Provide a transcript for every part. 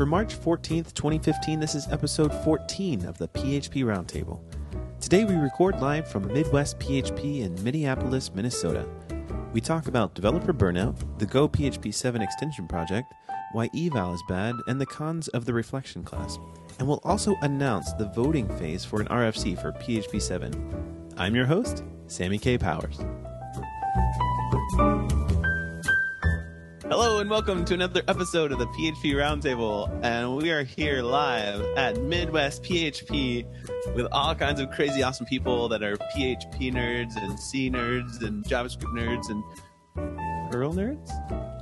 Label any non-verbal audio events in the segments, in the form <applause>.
For March 14th, 2015, this is episode 14 of the PHP Roundtable. Today we record live from Midwest PHP in Minneapolis, Minnesota. We talk about developer burnout, the Go PHP 7 extension project, why eval is bad, and the cons of the reflection class. And we'll also announce the voting phase for an RFC for PHP 7. I'm your host, Sammy Kaye Powers. Hello and welcome to another episode of the PHP Roundtable, and we are here live at Midwest PHP with all kinds of crazy, awesome people that are PHP nerds and C nerds and JavaScript nerds and Perl nerds.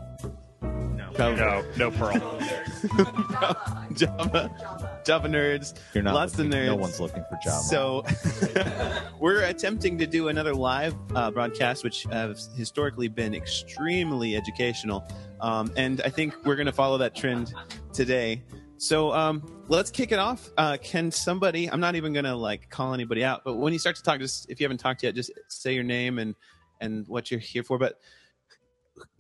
No, Probably. no, no Perl. <laughs> Java, Java nerds. You're not. Lots of nerds. No one's looking for Java. So <laughs> we're attempting to do another live uh, broadcast, which has historically been extremely educational, um, and I think we're going to follow that trend today. So um, let's kick it off. Uh, can somebody? I'm not even going to like call anybody out, but when you start to talk, just if you haven't talked yet, just say your name and and what you're here for. But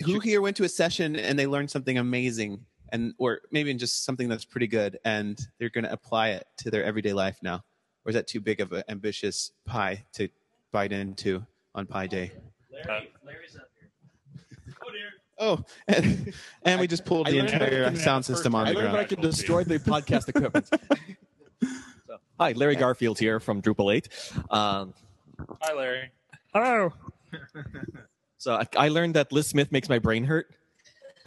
who here went to a session and they learned something amazing? And or maybe just something that's pretty good, and they're going to apply it to their everyday life now or is that too big of an ambitious pie to bite into on Pie Day? Uh, Oh, dear <laughs> Oh, and, and we just pulled I the learned that entire sound system on I the learned that I ground. can destroy the podcast equipment. <laughs> So, hi, Larry Garfield here from Drupal 8. Um, hi, Larry. Hello. <laughs> so I, I learned that Liz Smith makes my brain hurt. <laughs>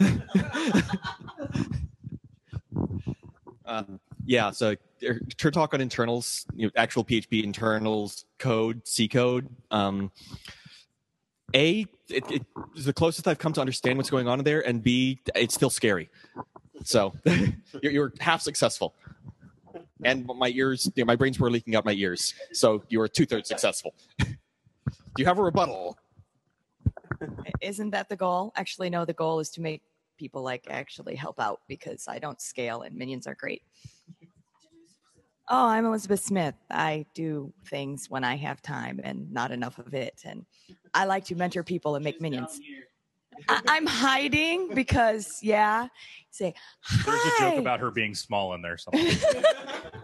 um, yeah, so er, to talk on internals, you know, actual PHP internals, code, C code. Um, a, it, it is the closest I've come to understand what's going on in there, and B, it's still scary. So <laughs> you're, you're half successful. And my ears, you know, my brains were leaking out my ears. So you were two thirds successful. <laughs> Do you have a rebuttal? Isn't that the goal? Actually, no, the goal is to make people like actually help out because I don't scale and minions are great. Oh, I'm Elizabeth Smith. I do things when I have time and not enough of it. And I like to mentor people and make minions. I- I'm hiding because, yeah, say, Hi. There's a joke about her being small in there. Something. <laughs>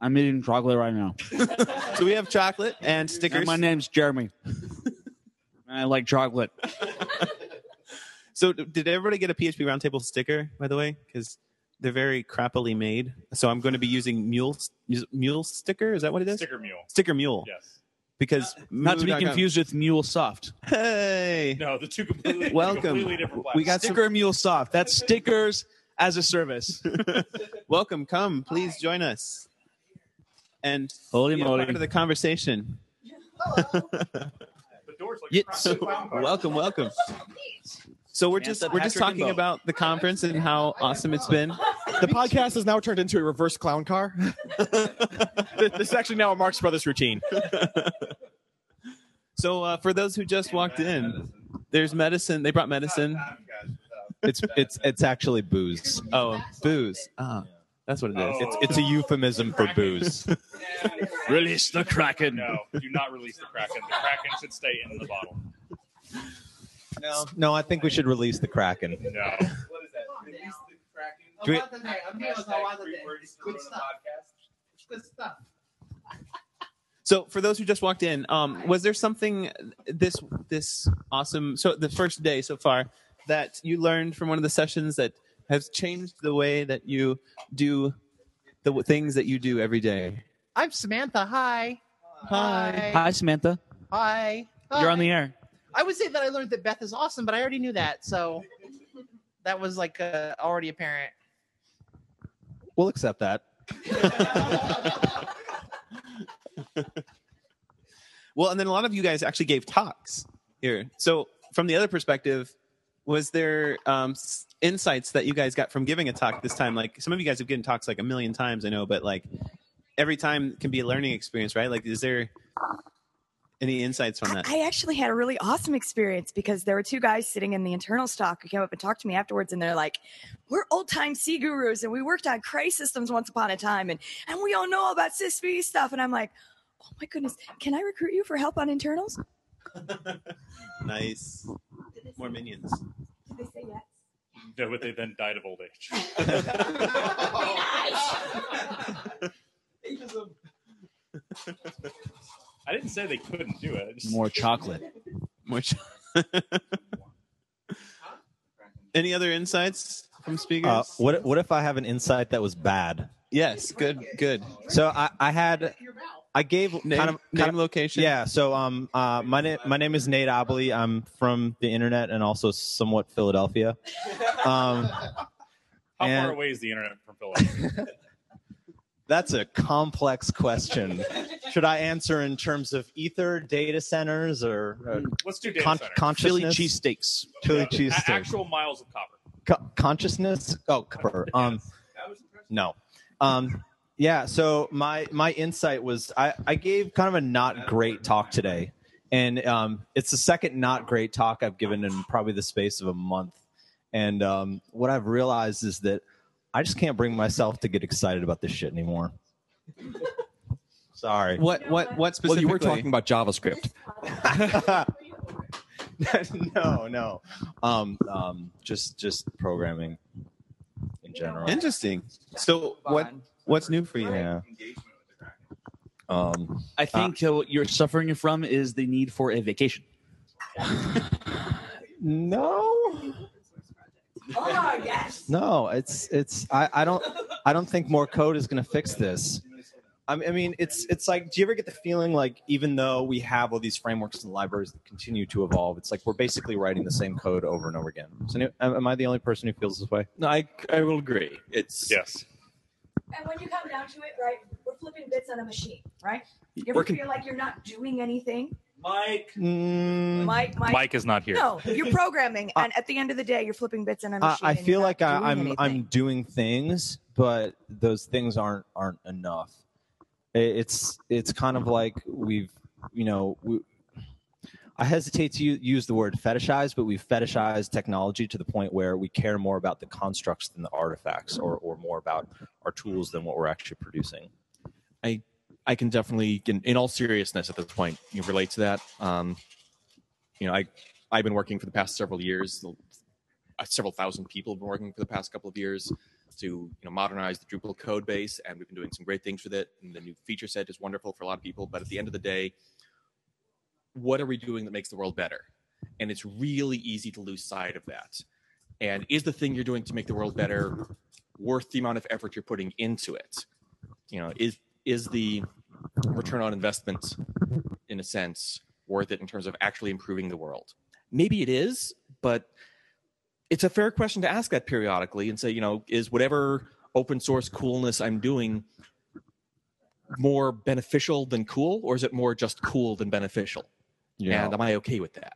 I'm eating chocolate right now. <laughs> So we have chocolate and stickers. And my name's Jeremy. <laughs> I like chocolate. <laughs> So did everybody get a PHP Roundtable sticker, by the way? Because they're very crappily made. So I'm going to be using Mule Mule sticker. Is that what it is? Sticker mule. Sticker Mule. Yes. Because Not to be moo.com confused with MuleSoft. Hey, No, the two completely, Welcome. completely different we platforms. got some Sticker Mule Soft. That's stickers as a service. Welcome, come, please join us. And Holy be a moly. part of the conversation. <laughs> The door's like Yeah, So, welcome, welcome. So we're just we're just talking about the conference and how awesome it's been. The podcast has now turned into a reverse clown car. this is actually now a Marx Brothers routine. <laughs> So uh, for those who just walked in, there's medicine. They brought medicine. It's it's it's actually booze. Oh, booze. Ah, that's what it is. Oh. It's it's a euphemism for booze. <laughs> Release the Kraken. No, do not release the Kraken. The Kraken should stay in the bottle. No, no, I think we should release the Kraken. No. What is that? Release the Kraken. Do we- good stuff. It's good stuff. So for those who just walked in, um, was there something this this awesome? So the first day so far that you learned from one of the sessions that has changed the way that you do the w- things that you do every day. I'm Samantha. Hi. Hi. Hi, Samantha. Hi. You're on the air. I would say that I learned that Beth is awesome, but I already knew that, so that was like uh, already apparent. We'll accept that. <laughs> Well, and then a lot of you guys actually gave talks here. So from the other perspective, was there um, s- insights that you guys got from giving a talk this time? Like some of you guys have given talks like a million times, I know, but like every time can be a learning experience, right? Like, is there any insights from that? I actually had a really awesome experience because there were two guys sitting in the internal stock who came up and talked to me afterwards, and they're like, "We're old time C gurus, and we worked on Cray systems once upon a time, and and we all know about SysV stuff." And I'm like, "Oh my goodness, can I recruit you for help on internals?" <laughs> nice. More minions. No, but they then died of old age. <laughs> I didn't say they couldn't do it. I just- More chocolate. Which <laughs> Any other insights from speakers? Uh, what what if I have an insight that was bad? yes, good, good. So I, I had I gave Name, kind of name kind of location. yeah. So um uh my name my name is Nate Abele. I'm from the internet and also somewhat Philadelphia. <laughs> Um, How and- far away is the internet from Philadelphia? <laughs> that's a complex question. Should I answer in terms of ether data centers or uh, Let's do data con- center. Philly consciousness? cheesesteaks. Philly A- cheesesteak. actual miles of copper. Co- consciousness oh copper <laughs> um no um yeah so my my insight was i i gave kind of a not great talk today. And um it's the second not great talk i've given in probably the space of a month. And um what i've realized is that i just can't bring myself to get excited about this shit anymore. <laughs> Sorry. What what what specifically? Well, you were talking about JavaScript. <laughs> no no. Um um just just programming in general. Interesting. So what what's new for you? yeah um I think uh, what you're suffering from is the need for a vacation. <laughs> No. Oh, yes. No, it's it's I, I don't I don't think more code is going to fix this. I mean, I mean, it's it's like, do you ever get the feeling like even though we have all these frameworks and libraries that continue to evolve, it's like we're basically writing the same code over and over again. So, any- am am I the only person who feels this way? No, I I will agree. It's Yes. And when you come down to it, right, we're flipping bits on a machine, right? You ever Working- feel like you're not doing anything? Mike. Mm, Mike, Mike, Mike is not here. no, you're programming, Uh, and at the end of the day, you're flipping bits on a I, machine. I and feel you're like not I, I'm I'm anything. doing things, but those things aren't aren't enough. I- It's it's kind of like we've you know we, I hesitate to use the word fetishize, but we've fetishized technology to the point where we care more about the constructs than the artifacts, or or more about our tools than what we're actually producing. I I can definitely, in, in all seriousness, at this point, you relate to that. Um, you know, I I've been working for the past several years. uh, Several thousand people have been working for the past couple of years to you know modernize the Drupal code base, and we've been doing some great things with it. And the new feature set is wonderful for a lot of people. But at the end of the day, what are we doing that makes the world better? And it's really easy to lose sight of that. And is the thing you're doing to make the world better worth the amount of effort you're putting into it? You know, is is the return on investment in a sense worth it in terms of actually improving the world maybe it is but it's a fair question to ask that periodically and say you know is whatever open source coolness i'm doing more beneficial than cool or is it more just cool than beneficial and am i okay with that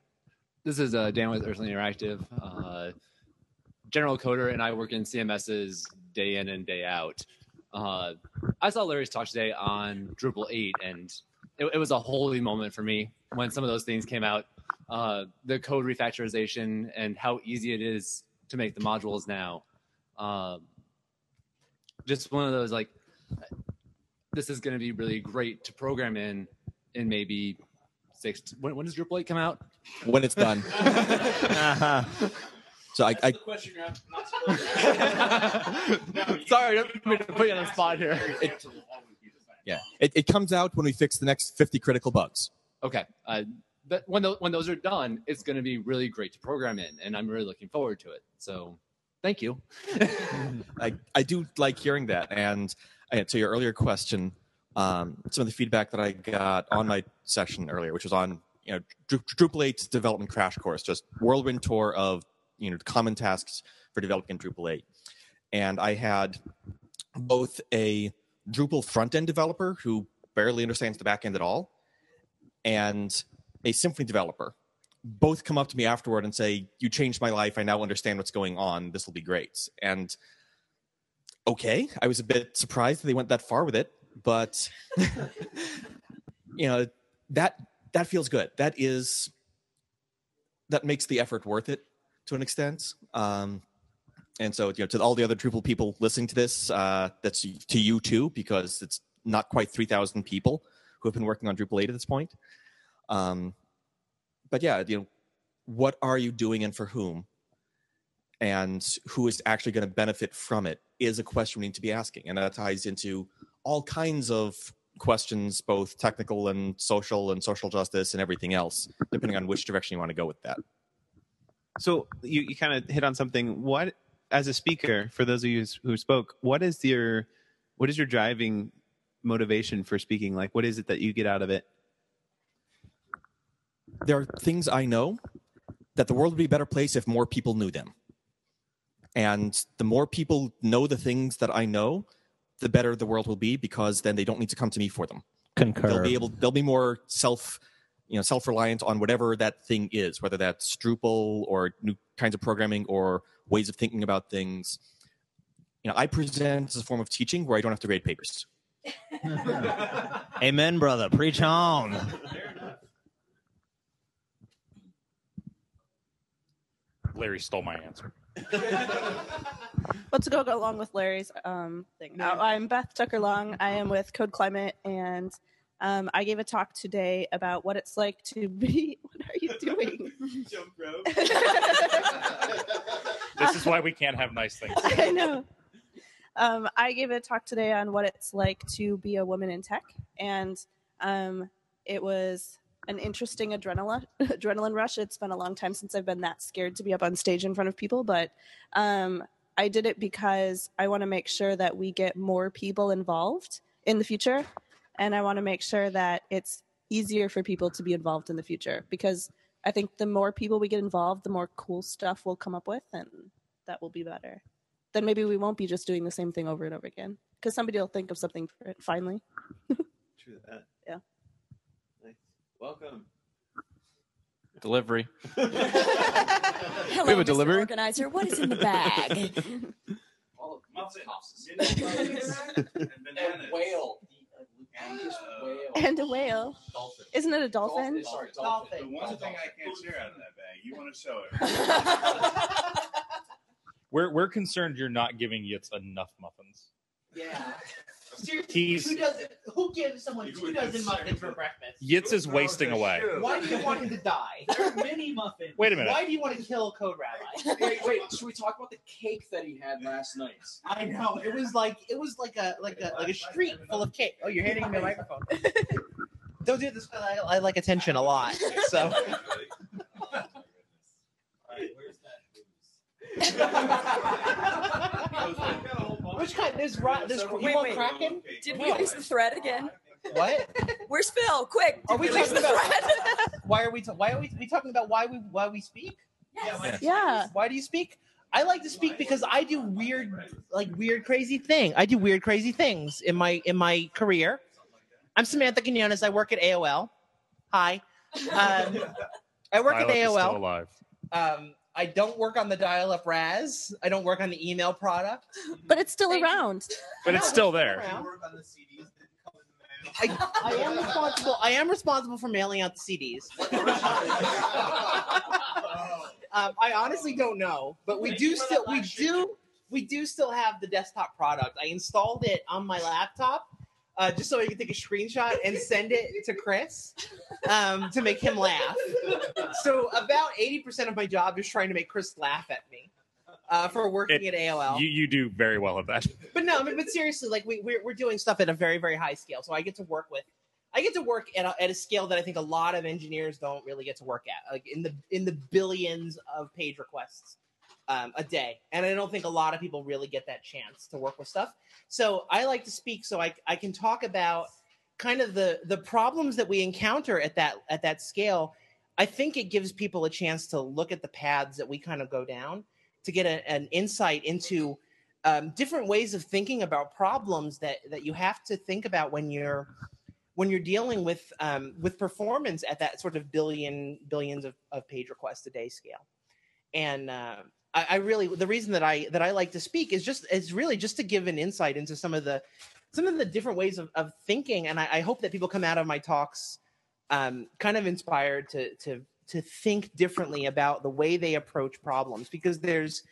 This is uh, Dan with Earthling Interactive, uh, general coder, and I work in CMSs day in and day out. Uh, I saw Larry's talk today on Drupal 8, and it, it was a holy moment for me when some of those things came out. Uh, the code refactorization and how easy it is to make the modules now. Um, just one of those like, this is going to be really great to program in in maybe six. When, when does Drupal 8 come out? when it's done <laughs> so i, I <laughs> Sorry, I don't mean to put you on the spot here. it, yeah it, it comes out when we fix the next 50 critical bugs Okay. Uh, but when, tho- when those are done, it's going to be really great to program in, and I'm really looking forward to it. So, thank you. <laughs> I, I do like hearing that. And uh, to your earlier question, um, some of the feedback that I got on my session earlier, which was on you know Drupal 8's development crash course, just whirlwind tour of you know common tasks for developing Drupal 8. And I had both a Drupal front end developer who barely understands the back end at all, and a Symfony developer. Both come up to me afterward and say, "You changed my life. I now understand what's going on. This will be great." And okay, I was a bit surprised that they went that far with it, but you know that that feels good. That is that makes the effort worth it to an extent. Um, and so, you know, to all the other Drupal people listening to this, uh, that's to you too, because it's not quite three thousand people who have been working on Drupal eight at this point. Um, but yeah, you know, what are you doing and for whom? and who is actually going to benefit from it is a question we need to be asking. And that ties into all kinds of questions, both technical and social and social justice and everything else, depending on which direction you want to go with that. So you, you kind of hit on something. What, as a speaker, for those of you who spoke, what is your what is your driving motivation for speaking? Like, what is it that you get out of it? There are things I know that the world would be a better place if more people knew them. And the more people know the things that I know, the better the world will be because then they don't need to come to me for them. Concur. They'll be able they'll be more self you know self-reliant on whatever that thing is, whether that's Drupal or new kinds of programming or ways of thinking about things. You know, I present as a form of teaching where I don't have to grade papers. <laughs> Amen, brother. Preach on. Larry stole my answer. Let's go along with Larry's um, thing, uh, I'm Beth Tucker Long. I am with Code Climate, and um, I gave a talk today about what it's like to be. <laughs> What are you doing? <laughs> Jump rope. <laughs> This is why we can't have nice things. I know. Um, I gave a talk today on what it's like to be a woman in tech, and um, it was an interesting adrenaline <laughs> adrenaline rush. It's been a long time since I've been that scared to be up on stage in front of people, but um, I did it because I want to make sure that we get more people involved in the future, and I want to make sure that it's easier for people to be involved in the future because I think the more people we get involved, the more cool stuff we'll come up with, and that will be better. Then maybe we won't be just doing the same thing over and over again because somebody will think of something for it finally. <laughs> True that. Yeah. Nice. Welcome. Delivery. <laughs> Hello, We have a Mr. delivery? Organizer, what is in the bag? Muffin. Uh, and a whale. and a whale. Isn't it a dolphin? Dolphin. The one thing I can't share out of that bag, you want to show it. <laughs> We're we're concerned you're not giving Yitz enough muffins. Yeah. Seriously, He's- who does it? Who gives someone two dozen muffins for breakfast? Yitz is wasting oh, away. Why do you want him to die? <laughs> They're mini muffins. Wait a minute. Why do you want to kill Code Rabbi? Wait, wait. Should we talk about the cake that he had last night? I know it was like it was like a like a like a street full of cake. Oh, you're handing me a microphone. Don't do this. I, I like attention a lot. So <laughs> which kind? There's ra- there's you Wait, want wait. Kraken? Did we lose the thread again? What? Where's Phil? Quick! Are we we talking the about? thread? <laughs> Why are we? ta- why are we, we talking about why we why we speak? Yeah. Why do you speak? I like to speak because I do weird, like weird, crazy thing. I do weird, crazy things in my in my career. I'm Samantha Quinones. I work at AOL. Hi. Um, I work Dial-up at is still AOL. alive. Um, I don't work on the dial-up RAS. I don't work on the email product. <laughs> But it's still around. But it's still there. I, I am responsible. I am responsible for mailing out the CDs. <laughs> um, I honestly don't know, but we do still we do we do still have the desktop product. I installed it on my laptop uh, just so I could take a screenshot and send it to Chris um, to make him laugh. So about eighty percent of my job is trying to make Chris laugh at me uh, for working It- at AOL. You you do very well at that. <laughs> But no, I mean, but seriously, like we we're, we're doing stuff at a very very high scale. So I get to work with, I get to work at a, at a scale that I think a lot of engineers don't really get to work at, like in the in the billions of page requests um, a day, and I don't think a lot of people really get that chance to work with stuff. So I like to speak so I I can talk about kind of the the problems that we encounter at that at that scale. I think it gives people a chance to look at the paths that we kind of go down to get a, an insight into um, different ways of thinking about problems that that you have to think about when you're when you're dealing with um, with performance at that sort of billion billions of, of page requests a day scale and uh, I, I really the reason that i that i like to speak is just is really just to give an insight into some of the some of the different ways of, of thinking. And I, I hope that people come out of my talks um, kind of inspired to to to think differently about the way they approach problems. Because there's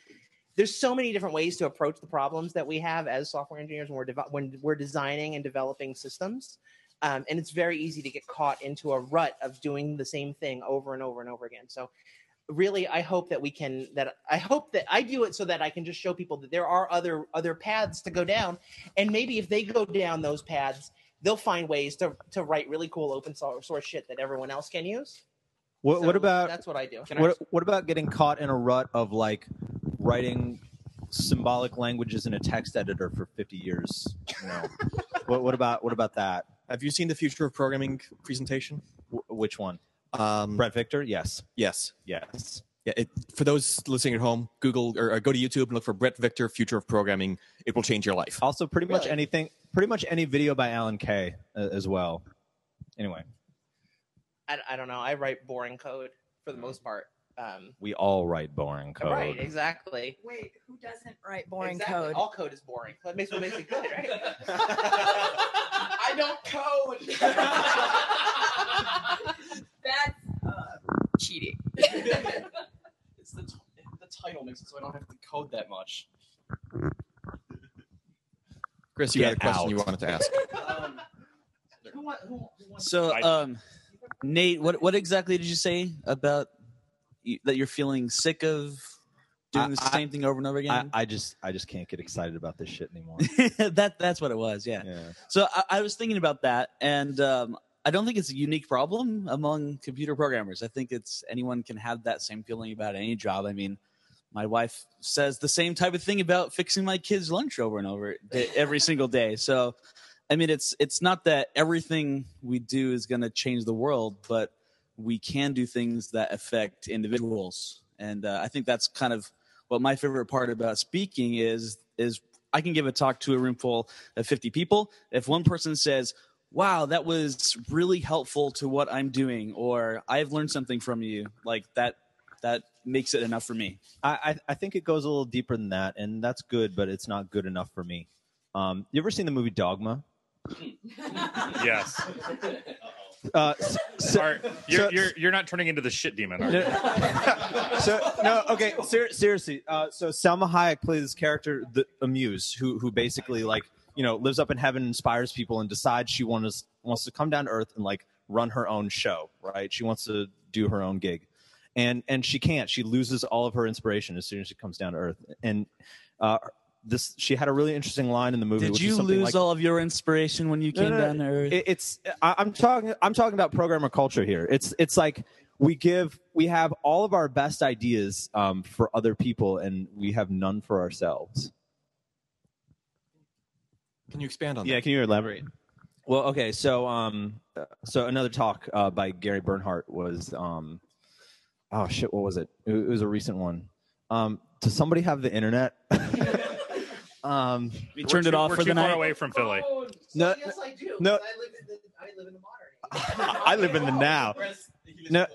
there's so many different ways to approach the problems that we have as software engineers when we're dev- when we're designing and developing systems. Um, and it's very easy to get caught into a rut of doing the same thing over and over and over again. So really I hope that we can that I hope that I do it so that I can just show people that there are other other paths to go down and maybe if they go down those paths they'll find ways to to write really cool open source source shit that everyone else can use. What, what about that's what I do. what, what about getting caught in a rut of like writing symbolic languages in a text editor for 50 years? You know, <laughs> what, what about what about that? Have you seen the future of programming presentation? Wh- which one? Um, Bret Victor? Yes. Yes. Yes. Yeah. It, for those listening at home, Google or, or go to YouTube and look for Bret Victor Future of Programming. It will change your life. Also, pretty much anything, pretty much any video by Alan Kay uh, as well. Anyway, I, I don't know. I write boring code for the most part. Um, we all write boring code. Right, exactly. Wait, who doesn't write boring Exactly. code? All code is boring. That makes what makes it good, right? <laughs> I don't code. <laughs> That's uh, cheating. <laughs> It's the, t- the title makes it so I don't have to code that much. Chris, you had a question out. you wanted to ask. <laughs> Um, who, wa- who, who wants So, I- um, Nate, what what exactly did you say about you, that you're feeling sick of doing the I- I- same thing over and over I, again? I just, I just can't get excited about this shit anymore. <laughs> that that's what it was. Yeah. yeah. So I, I was thinking about that, and um, I don't think it's a unique problem among computer programmers. I think it's anyone can have that same feeling about any job. I mean, my wife says the same type of thing about fixing my kids' lunch over and over <laughs> every single day. So, I mean, it's it's not that everything we do is going to change the world, but we can do things that affect individuals, and uh, I think that's kind of what my favorite part about speaking is is I can give a talk to a room full of 50 people. If one person says, "Wow, that was really helpful to what I'm doing," or "I've learned something from you," like that, that makes it enough for me. I, I, I think it goes a little deeper than that, and that's good, but it's not good enough for me. Um, you ever seen the movie Dogma? <laughs> Yes. Uh, s- so- Sorry, you're, so- you're you're not turning into the shit demon. Are you? <laughs> so no, okay. Ser- seriously, uh, so Salma Hayek plays this character, the Amuse, who who basically like you know lives up in heaven, inspires people, and decides she wants wants to come down to earth and like run her own show. Right? She wants to do her own gig, and and she can't. She loses all of her inspiration as soon as she comes down to earth. And uh, this she had a really interesting line in the movie. Did you lose like, all of your inspiration when you came no, no. down to Earth? it- it's I, I'm talking I'm talking about programmer culture here. It's it's like we give we have all of our best ideas um, for other people and we have none for ourselves. Can you expand on that? Yeah, can you elaborate? Well, okay, so um, uh, so another talk uh, by Gary Bernhardt was um, oh shit, what was it? It, it was a recent one. Um, does somebody have the internet? <laughs> um, we We're turned it too- off we're for too the far night. away from Philly. No, yes, I do. no. 'cause I live in the I live in the modern. <laughs> I live in the now. No,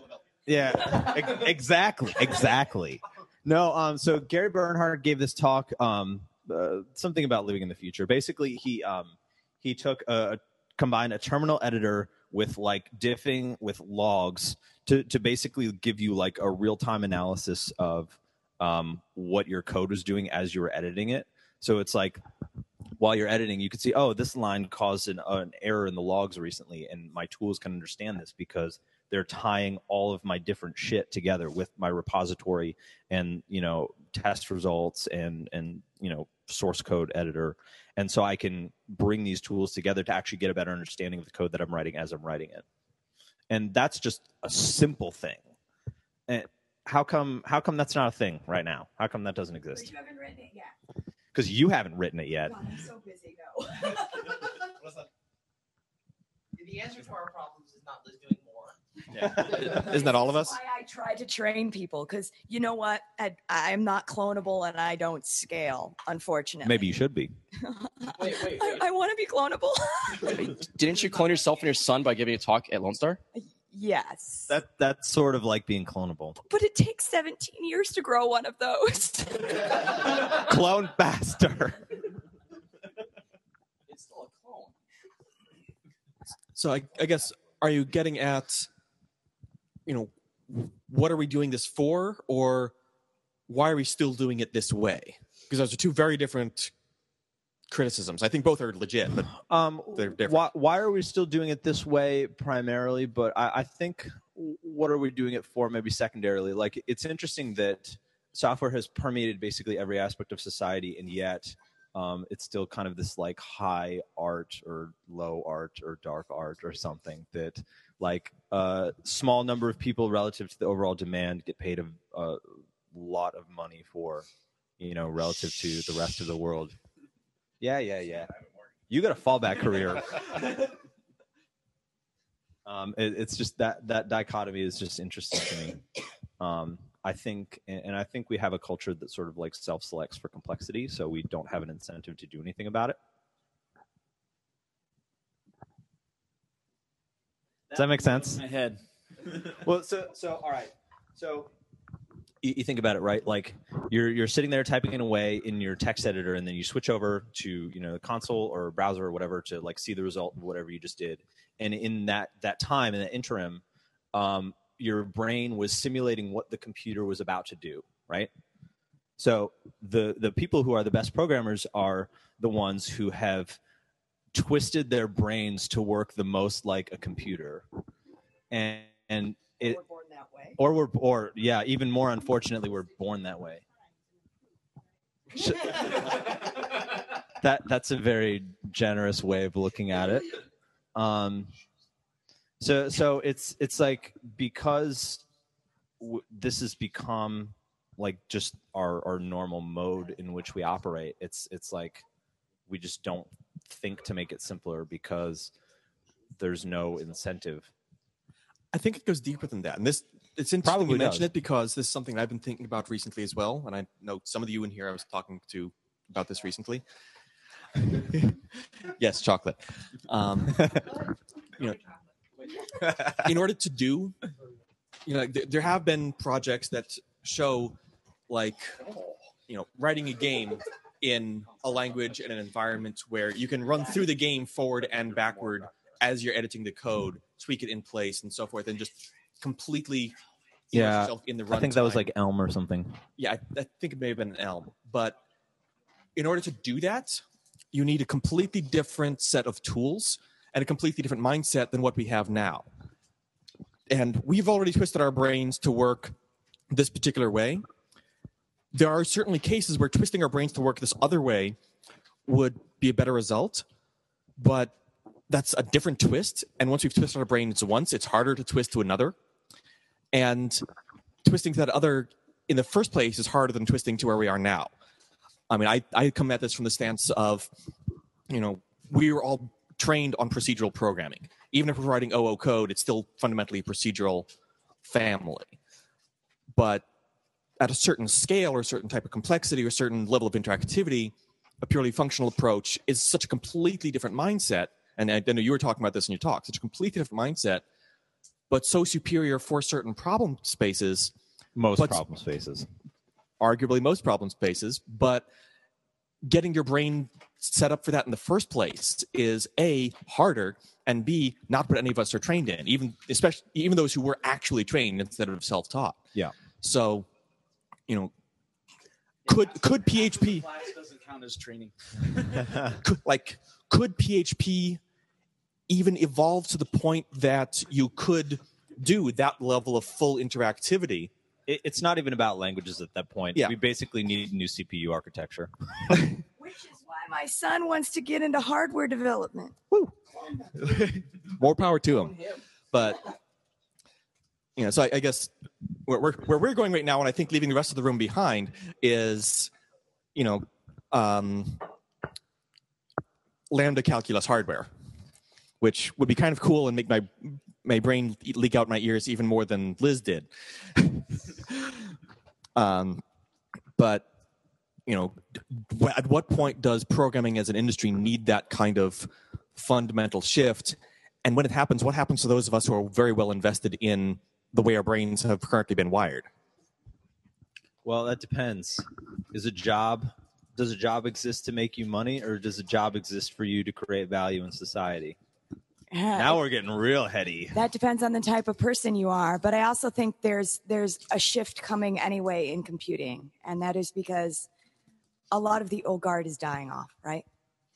yeah, exactly, exactly. <laughs> No, um, so Gary Bernhardt gave this talk, um, uh, something about living in the future. Basically, he um, he took a combined a terminal editor with like diffing with logs to to basically give you like a real time analysis of um, what your code was doing as you were editing it. So it's like while you're editing, you can see, oh, this line caused an, an error in the logs recently, and my tools can understand this because they're tying all of my different shit together with my repository and you know test results and and you know source code editor, and so I can bring these tools together to actually get a better understanding of the code that I'm writing as I'm writing it, and that's just a simple thing. And how come how come that's not a thing right now? How come that doesn't exist? Because You haven't written it yet. Because you haven't written it yet. God, I'm so busy though. <laughs> <laughs> The answer to our problems is not Liz doing more. <laughs> Isn't that all of us? Why I try to train people because you know what? I, I'm not clonable and I don't scale, unfortunately. Maybe you should be. <laughs> Wait, wait, I, I want to be clonable. <laughs> Didn't you clone yourself and your son by giving a talk at Lone Star? yes. That that's sort of like being clonable. but it takes 17 years to grow one of those. Clone faster. It's still a clone. So I, I guess are you getting at, you know, what are we doing this for, or why are we still doing it this way? Because those are two very different criticisms. I think both are legit, but um, they're different. why, why are we still doing it this way primarily? But I, I think what are we doing it for? Maybe secondarily. Like it's interesting that software has permeated basically every aspect of society, and yet um, it's still kind of this like high art or low art or dark art or something that like a small number of people relative to the overall demand get paid a, a lot of money for, you know, relative to the rest of the world. Yeah, yeah, yeah. You got a fallback career. <laughs> um, it, it's just that that dichotomy is just interesting to me. Um, I think, and I think we have a culture that sort of like self-selects for complexity, so we don't have an incentive to do anything about it. Does that make sense? My head. <laughs> well, so so all right. So you, you think about it, right? Like you're you're sitting there typing away in your text editor, and then you switch over to you know the console or browser or whatever to like see the result of whatever you just did. And in that that time, in that interim, um, your brain was simulating what the computer was about to do, right? So the the people who are the best programmers are the ones who have twisted their brains to work the most like a computer, and and it born that way. or we're or yeah even more unfortunately we're born that way. <laughs> That that's a very generous way of looking at it. Um so so it's it's like because w- this has become like just our our normal mode in which we operate it's it's like we just don't think to make it simpler because there's no incentive I think it goes deeper than that. And this it's interesting Probably you mention does. it because this is something I've been thinking about recently as well. And I know some of you in here I was talking to about this recently. <laughs> yes, chocolate. Um, <laughs> you know, in order to do, you know, th- there have been projects that show, like, you know, writing a game in a language and an environment where you can run through the game forward and backward as you're editing the code, tweak it in place, and so forth, and just completely yeah in the run. i think that was like elm or something Yeah, I, I think it may have been an Elm. But in order to do that, you need a completely different set of tools and a completely different mindset than what we have now. And we've already twisted our brains to work this particular way. There are certainly cases where twisting our brains to work this other way would be a better result, but that's a different twist. And once we've twisted our brains once, it's harder to twist to another. And twisting to that other in the first place is harder than twisting to where we are now. I mean, I, I come at this from the stance of, you know, we are all trained on procedural programming. Even if we're writing OO code, it's still fundamentally a procedural family. But at a certain scale or a certain type of complexity or a certain level of interactivity, a purely functional approach is such a completely different mindset. And I know you were talking about this in your talk, such a completely different mindset, but so superior for certain problem spaces. Most problem spaces. arguably most problem spaces, but getting your brain set up for that in the first place is a harder and b not what any of us are trained in even especially even those who were actually trained instead of self-taught Yeah. so you know could could php Class doesn't count as training. <laughs> could, like could php even evolve to the point that you could do that level of full interactivity it, it's not even about languages at that point. Yeah. We basically need a new CPU architecture. <laughs> Which is why my son wants to get into hardware development. Woo. more power to him. But you know, so I, I guess where we're, where we're going right now, and I think leaving the rest of the room behind is, you know, um, lambda calculus hardware, which would be kind of cool and make my my brain leak out my ears even more than Liz did. <laughs> um, but you know, at what point does programming as an industry need that kind of fundamental shift? And when it happens, what happens to those of us who are very well invested in the way our brains have currently been wired? Well, that depends. Is a job does a job exist to make you money, or does a job exist for you to create value in society? Now we're getting real heady. That depends on the type of person you are, but I also think there's there's a shift coming anyway in computing, and that is because a lot of the old guard is dying off, right?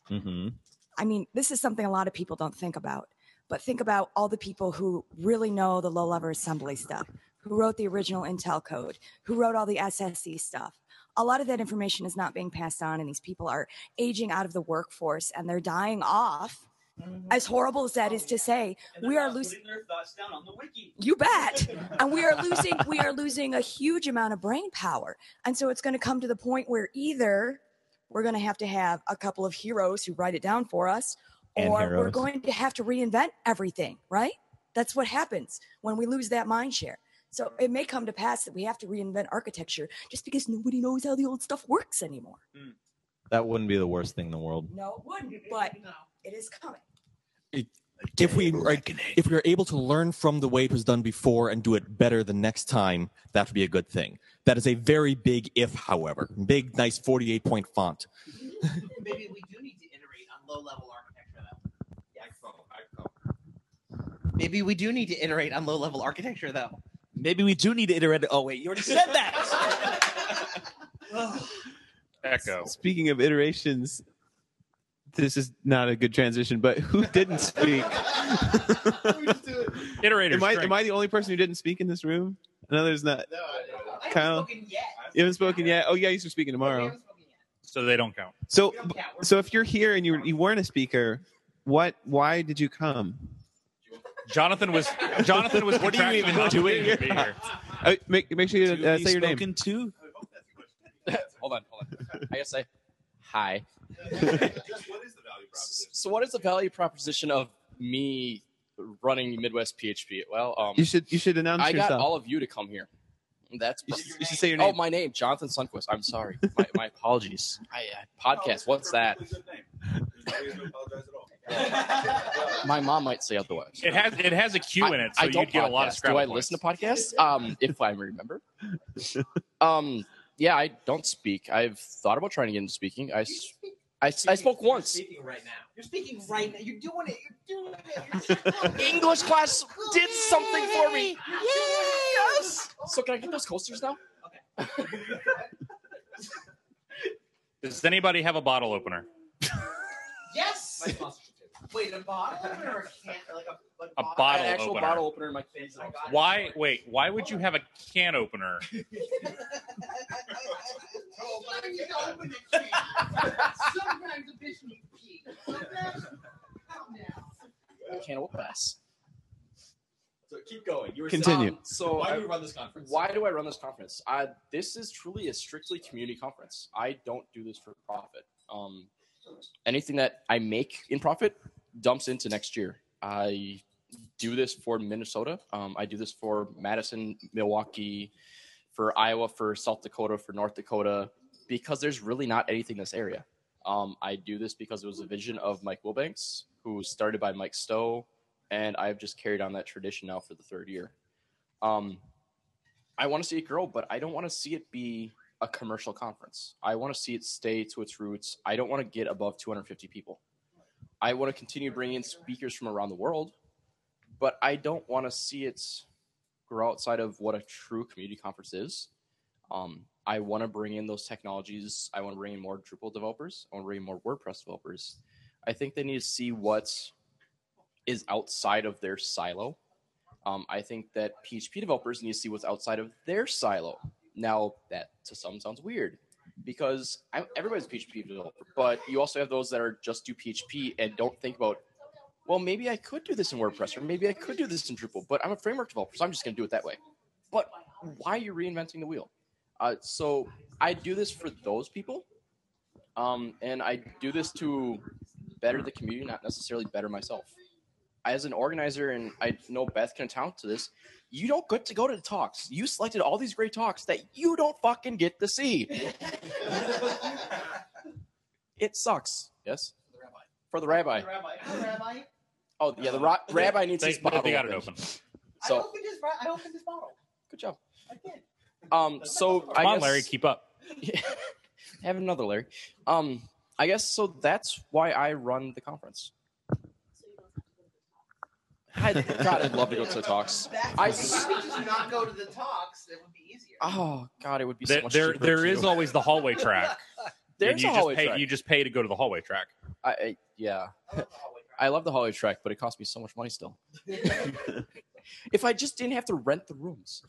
Mm-hmm. I mean, this is something a lot of people don't think about, but think about all the people who really know the low level assembly stuff, who wrote the original Intel code, who wrote all the SSE stuff. A lot of that information is not being passed on, and these people are aging out of the workforce and they're dying off. Mm-hmm. As horrible as that is to say, we are losing. their thoughts down on the wiki. You bet. <laughs> And we are losing we are losing a huge amount of brain power. And so it's going to come to the point where either we're going to have to have a couple of heroes who write it down for us And or we're going to have to reinvent everything, right? That's what happens when we lose that mind share. So it may come to pass that we have to reinvent architecture just because nobody knows how the old stuff works anymore. Mm. That wouldn't be the worst thing in the world. No, it wouldn't, but it is coming. if we like, if we are able to learn from the way it was done before and do it better the next time, that would be a good thing. That is a very big if, however. Big, nice 48 point font. <laughs> Maybe we do need to iterate on low level architecture though. Maybe we do need to iterate on low level architecture though. Maybe we do need to iterate. Oh wait, you already said that. <laughs> <sighs> Echo. Speaking of iterations, this is not a good transition, but who didn't speak? <laughs> Iterators. Am I, am I the only person who didn't speak in this room? No, there's not. Kyle, you haven't spoken yet. Oh, yeah, you're speaking tomorrow. so they don't count. So, so if you're here and you you weren't a speaker, what? Why did you come? Jonathan was Jonathan was What are you even contractually doing obligated to be here? here. Uh, make make sure you uh, say your name. spoken to. <laughs> hold on, hold on. I gotta say, hi. What is the value proposition? So, what is the value proposition of me running Midwest PHP? Well, um, You should you should announce I got yourself. all of you to come here. That's You should- you should say your name. Oh, my name, Jonathan Sundquist. I'm sorry. My, my apologies. I, uh, podcast. What's that? <laughs> <laughs> <laughs> My mom might say otherwise. It has it has a Q in it, so I you don't get a lot of podcast. Scrabble Do I points. listen to podcasts? Um, if I remember. <laughs> Um, yeah, I don't speak. I've thought about trying to get into speaking. I, s- I, s- I spoke once. Speaking right now. You're speaking right now. You're doing it. You're doing it. <laughs> English class did something for me. Yes. So can I get those coasters now? Does anybody have a bottle opener? Yes. Wait, a bottle opener or a can? Like a, like A bottle An actual opener. bottle opener in my case. Why? Wait. Why would you have a can opener? <laughs> Sometimes a bitch needs pee. Sometimes, calm down. Can of pass. So keep going. You were Continue. Um, so Why I- do we run this conference? Why do I run this conference? Uh, this is truly a strictly community conference. I don't do this for profit. Um, anything that I make in profit dumps into next year. I do this for Minnesota. Um, I do this for Madison, Milwaukee, for Iowa, for South Dakota, for North Dakota, because there's really not anything in this area. Um, I do this because it was a vision of Mike Wilbanks, who was started by Mike Stowe, and I've just carried on that tradition now for the third year. Um, I want to see it grow, but I don't want to see it be a commercial conference. I want to see it stay to its roots. I don't want to get above 250 people. I want to continue bringing in speakers from around the world, but I don't want to see it grow outside of what a true community conference is. Um, I want to bring in those technologies. I want to bring in more Drupal developers. I want to bring in more WordPress developers. I think they need to see what is outside of their silo. Um, I think that PHP developers need to see what's outside of their silo. Now, that to some sounds weird because I, everybody's PHP developer, but you also have those that are just do PHP and don't think about, well, maybe I could do this in WordPress or maybe I could do this in Drupal, but I'm a framework developer, so I'm just going to do it that way. But why are you reinventing the wheel? Uh, so I do this for those people, um, and I do this to better the community, not necessarily better myself. As an organizer, and I know Beth can account to this, you don't get to go to the talks. You selected all these great talks that you don't fucking get to see. <laughs> it sucks. Yes? For the rabbi. For the rabbi, For the Rabbi. Oh, yeah, the ra- rabbi needs They- his bottle. they got it opened. open. I opened his. I opened his bottle. good job. I did. Um, so Come I on, guess, Larry, keep up. <laughs> have another Larry. Um, I guess so. That's why I run the conference. I, <laughs> God, I'd love to go to the talks. That's I, I just not go to the talks. It would be easier. oh God, it would be so There, much there, cheaper there too. always the hallway track. <laughs> There's and you a just hallway pay. track. You just pay to go to the hallway track. I, I yeah. I love the hallway track, but it cost me so much money still. <laughs> if I just didn't have to rent the rooms.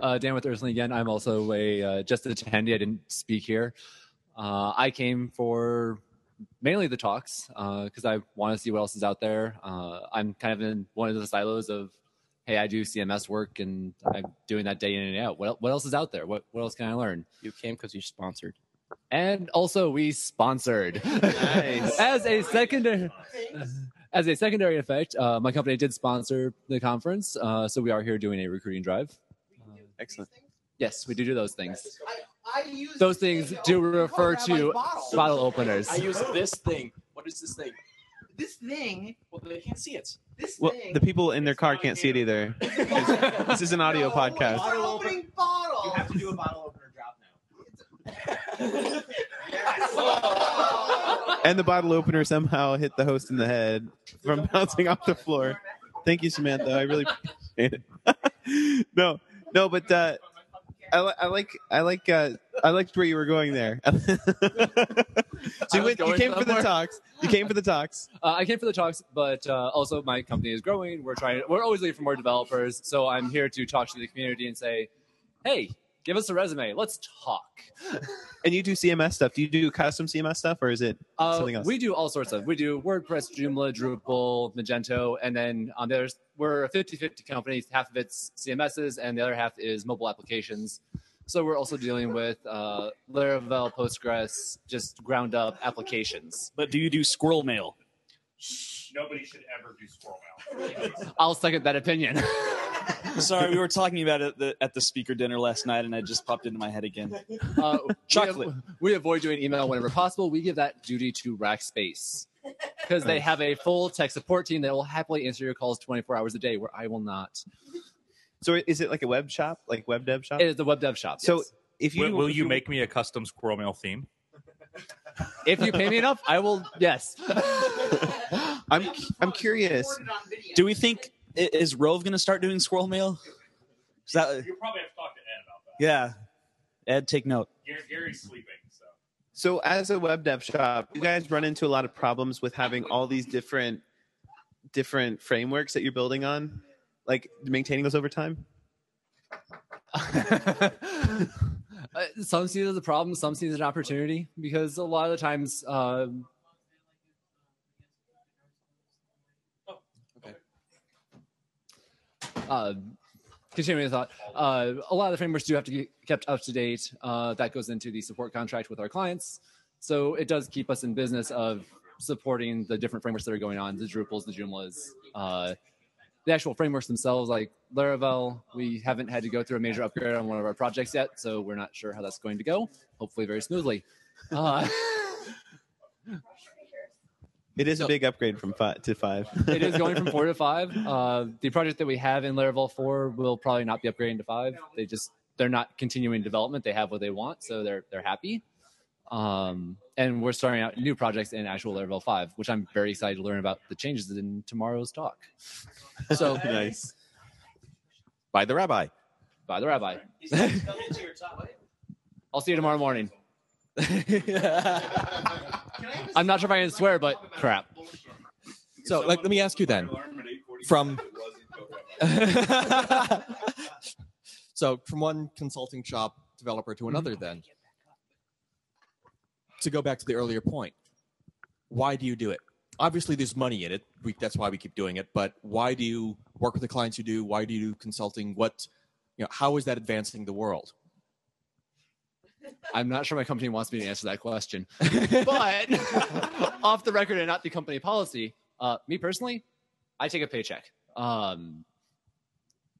Uh, Dan with Earthling again. I'm also a uh, just an attendee. I didn't speak here. Uh, I came for mainly the talks because I want to see what else is out there. Uh, I'm kind of in one of the silos of, hey, I do CMS work and I'm doing that day in and out. What, what else is out there? What, what else can I learn? You came because you sponsored. And also, we sponsored. Nice. <laughs> as a secondary, as a secondary effect, uh, my company did sponsor the conference, uh, so we are here doing a recruiting drive. Excellent. Yes, we do do those things. I use Those things do refer to bottle openers. I use this thing. What is this thing? this thing. Well, they can't see it. This Well, thing. the people in their car can't see it either. <laughs> this is an audio podcast. Bottle opening bottle. You have to do a bottle opener drop now. And the bottle opener somehow hit the host in the head from bouncing off the floor. Thank you, Samantha. I really appreciate it. <laughs> no, no, but uh, I, I like I like uh, I liked where you were going there. <laughs> so you, went, you came for the talks. You came for the talks. <laughs> Uh, I came for the talks, but uh, also my company is growing. We're trying. We're always looking for more developers, so I'm here to talk to the community and say, "Hey, give us a resume. Let's talk." <laughs> And you do CMS stuff. Do you do custom CMS stuff, or is it Uh, something else? We do all sorts of. We do WordPress, Joomla, Drupal, Magento, and then on there's we're a 50-50 company. Half of it's CMSs, and the other half is mobile applications. So we're also dealing with uh, Laravel, Postgres, just ground up applications. But do you do SquirrelMail? Nobody should ever do squirrel mail. I'll second that opinion. <laughs> Sorry, we were talking about it at the, at the speaker dinner last night, and it just popped into my head again. Uh, Chocolate. We, we avoid doing email whenever possible. We give that duty to Rackspace because they have a full tech support team that will happily answer your calls 24 hours a day, where I will not. So is it like a web shop, like web dev shop? It is the web dev shop. So yes. if you will, will if you make me a custom SquirrelMail theme? if you pay me enough, I will. Yes. <laughs> I'm I'm curious. Do we think is Rove going to start doing SquirrelMail? Is that, You probably have to talk to Ed about that. yeah, Ed, take note. Gary's sleeping, so. So as a web dev shop, you guys run into a lot of problems with having all these different different frameworks that you're building on, like maintaining those over time. Uh, <laughs> some see it as a problem, some see it as an opportunity because a lot of the times. Um, uh, continuing the thought, uh, a lot of the frameworks do have to get kept up to date. Uh, that goes into the support contract with our clients. So it does keep us in business of supporting the different frameworks that are going on, the Drupals, the Joomlas, uh, the actual frameworks themselves, like Laravel, we haven't had to go through a major upgrade on one of our projects yet, so we're not sure how that's going to go. Hopefully, very smoothly. Uh, <laughs> It is a big upgrade from five to five. it is going from <laughs> four to five. Uh, the project that we have in Laravel four will probably not be upgrading to five. They just they're not continuing development. They have what they want, so they're they're happy. Um, and we're starting out new projects in actual Laravel five, which I'm very excited to learn about the changes in tomorrow's talk. So <laughs> nice. By the rabbi. By the rabbi. I'll see you tomorrow morning. I'm not sure if I can swear, but crap. So like, let me ask you then, from <laughs> so from one consulting shop developer to another, mm-hmm. then to go back to the earlier point, why do you do it? Obviously, there's money in it. We, that's why we keep doing it. But why do you work with the clients you do? Why do you do consulting? What, you know, how is that advancing the world? I'm not sure my company wants me to answer that question. <laughs> but <laughs> off the record and not the company policy, uh, me personally, I take a paycheck. Um,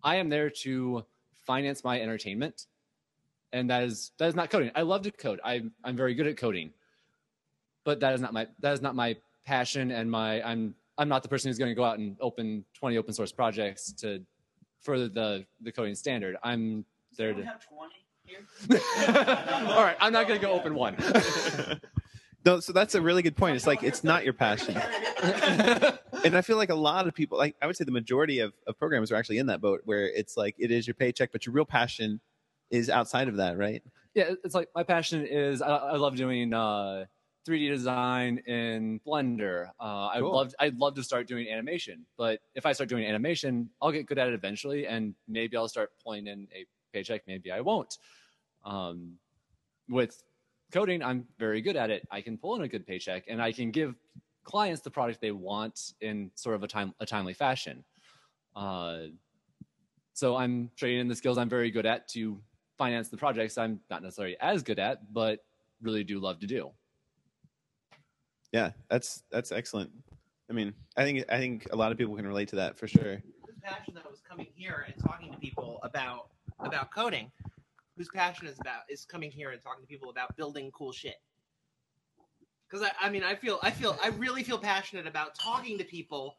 I am there to finance my entertainment, and that is that is not coding. I love to code. I'm I'm very good at coding, but that is not my that is not my passion and my I'm I'm not the person who's going to go out and open 20 open source projects to further the the coding standard. I'm there to. <laughs> All right, I'm not going to go open one. <laughs> No, so that's a really good point. It's like it's not your passion. <laughs> and I feel like a lot of people, like I would say the majority of, of programmers are actually in that boat where it's like it is your paycheck, but your real passion is outside of that, right? yeah, it's like my passion is I, I love doing uh, 3D design in Blender. Uh, I'd love I'd love to start doing animation, but if I start doing animation, I'll get good at it eventually, and maybe I'll start pulling in a paycheck. Maybe I won't. Um, with coding, I'm very good at it. I can pull in a good paycheck, and I can give clients the product they want in sort of a time a timely fashion. Uh, so I'm trading in the skills I'm very good at to finance the projects I'm not necessarily as good at, but really do love to do. Yeah, that's that's excellent. I mean, I think I think a lot of people can relate to that for sure. whose passion that was coming here and talking to people about about coding, whose passion is about is coming here and talking to people about building cool shit. Because I, I mean, I feel I feel I really feel passionate about talking to people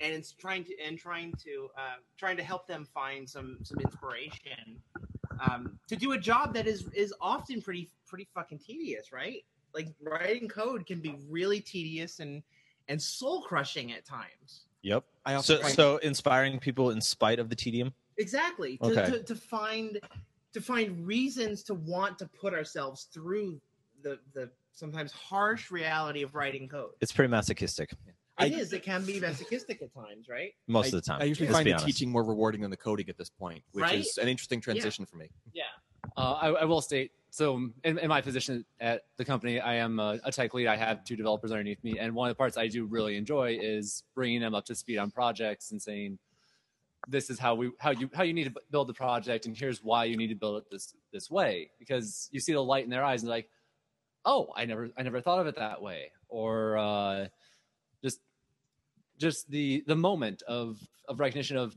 and it's trying to and trying to uh, trying to help them find some some inspiration um, to do a job that is is often pretty pretty fucking tedious, right? Like writing code can be really tedious and and soul crushing at times. Yep. I also so, so inspiring people in spite of the tedium. Exactly. To, Okay. to, to find to find reasons to want to put ourselves through the the sometimes harsh reality of writing code. It's pretty masochistic It is. It can be masochistic at times, right? most I, of the time. I usually let's find the honest. teaching more rewarding than the coding at this point, which Right? is an interesting transition for me. Yeah. Uh, I, I will state so in, in my position at the company, I am a, a tech lead. I have two developers underneath me, and one of the parts I do really enjoy is bringing them up to speed on projects and saying, "This is how we how you how you need to build the project, and here's why you need to build it this this way." Because you see the light in their eyes, and like, "Oh, I never I never thought of it that way," or uh, just just the the moment of of recognition of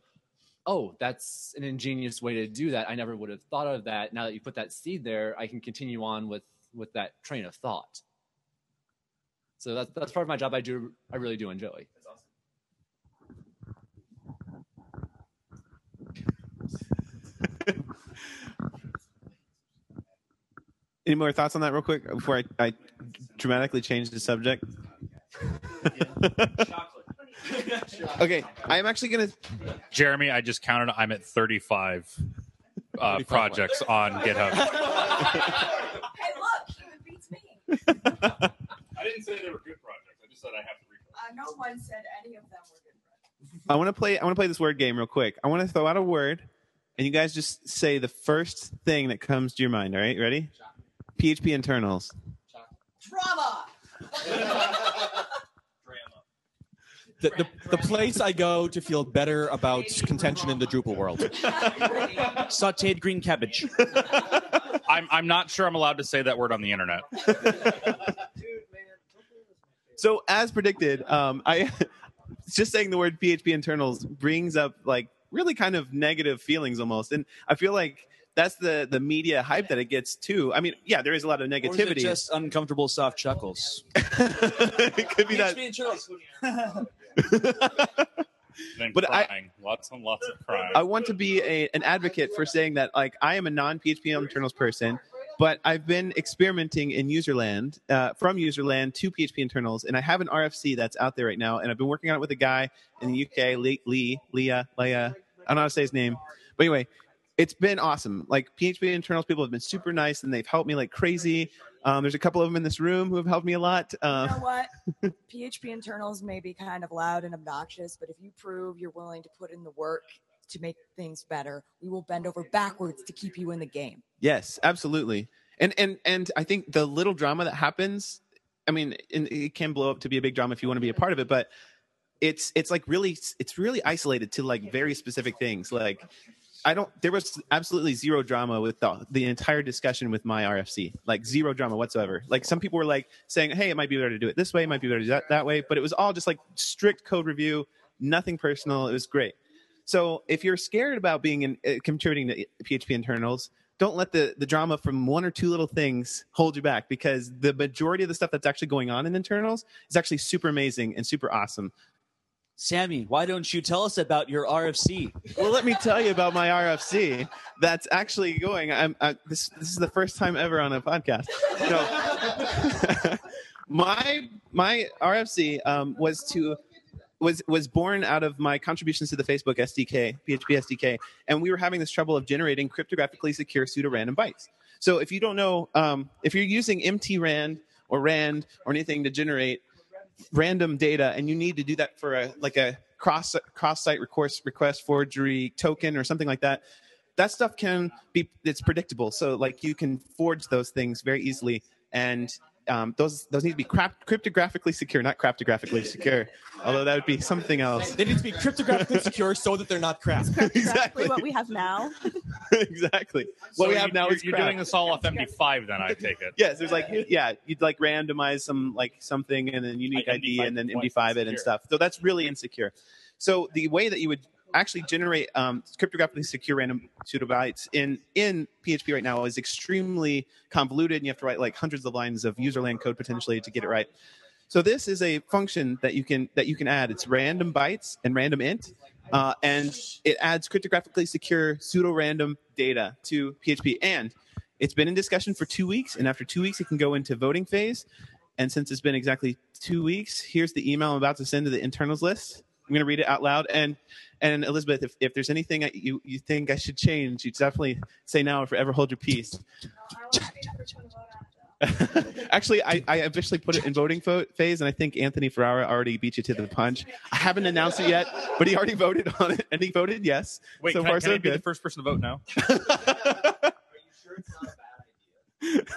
oh, that's an ingenious way to do that. I never would have thought of that. Now that you put that seed there, I can continue on with with that train of thought. So that's that's part of my job. I do I really do enjoy. Any more thoughts on that, real quick, before I, I dramatically change the subject? <laughs> okay, I'm actually gonna. Jeremy, I just counted. I'm at 35, uh, 35 projects on GitHub. <laughs> Hey, look, it beats me. I didn't say they were good projects. I just said I have to read. Uh, no one said any of them were good. I want to play. I want to play this word game real quick. I want to throw out a word, and you guys just say the first thing that comes to your mind. All right, ready? PHP internals. Drama. The, the, the place I go to feel better about contention in the Drupal world. Sauteed green cabbage. I'm I'm not sure I'm allowed to say that word on the internet. So as predicted, um, I <laughs> just saying the word PHP internals brings up like really kind of negative feelings almost, and I feel like that's the the media hype that it gets too. I mean, yeah, there is a lot of Or is it negativity. just uncomfortable soft chuckles. it <laughs> could be that. Then But I- crying, lots and lots of crying. I want to be a, an advocate for saying that like I am a non PHP internals person, but I've been experimenting in userland uh, from userland to PHP internals, and I have an RFC that's out there right now, and I've been working on it with a guy in the UK, Lee, Lee Leah, Leah. I don't know how to say his name, but anyway, it's been awesome. Like PHP internals people have been super nice, and they've helped me like crazy. Um, there's a couple of them in this room who have helped me a lot. Uh, You know what? <laughs> PHP internals may be kind of loud and obnoxious, but if you prove you're willing to put in the work to make things better, we will bend over backwards to keep you in the game. Yes, absolutely. And and and I think the little drama that happens, I mean, it can blow up to be a big drama if you want to be a part of it, but it's it's like really it's really isolated to like very specific things. Like I don't there was absolutely zero drama with the, the entire discussion with my RFC. Like zero drama whatsoever. Like some people were like saying, "Hey, it might be better to do it this way, it might be better to do that that way," but it was all just like strict code review, nothing personal. It was great. So if you're scared about being in, uh, contributing to PHP internals, don't let the, the drama from one or two little things hold you back because the majority of the stuff that's actually going on in internals is actually super amazing and super awesome. Sammy, why don't you tell us about your RFC? Well, let me tell you about my RFC. That's actually going. I'm uh, this. This is the first time ever on a podcast. No. <laughs> my my RFC um, was to was was born out of my contributions to the Facebook SDK, PHP SDK, and we were having this trouble of generating cryptographically secure pseudo random bytes. So if you don't know, um, if you're using MTRAND or RAND or anything to generate random data, and you need to do that for a like a cross cross site request request forgery token or something like that, that stuff can be it's predictable. So like you can forge those things very easily, and um, those those need to be crypt- cryptographically secure, not cryptographically secure. Although that would be something else. They need to be cryptographically secure so that they're not cracked. Exactly <laughs> what we have now. <laughs> exactly. So What we you- have now you're, is you're cracked. doing this all off MD5, then I take it. Yes, there's like yeah, you'd like randomize some like something and then unique Like ID MD5 and then MD5 it and insecure. stuff. So that's really insecure. So the way that you would actually generate um, cryptographically secure random pseudobytes in in PHP right now is extremely convoluted, and you have to write like hundreds of lines of userland code potentially to get it right. So this is a function that you can that you can add. It's random bytes and random int, uh, and it adds cryptographically secure pseudo random data to PHP. And it's been in discussion for two weeks, and after two weeks, it can go into voting phase. And since it's been exactly two weeks, here's the email I'm about to send to the internals list. I'm going to read it out loud. And and Elizabeth, if, if there's anything that you, you think I should change, you definitely say now or forever hold your peace. <laughs> Actually, I, I officially put it in voting fo- phase, and I think Anthony Ferrara already beat you to the punch. I haven't announced it yet, but he already <laughs> voted on it, and he voted yes. Wait, so can, I, far can so I be the good. first person to vote now?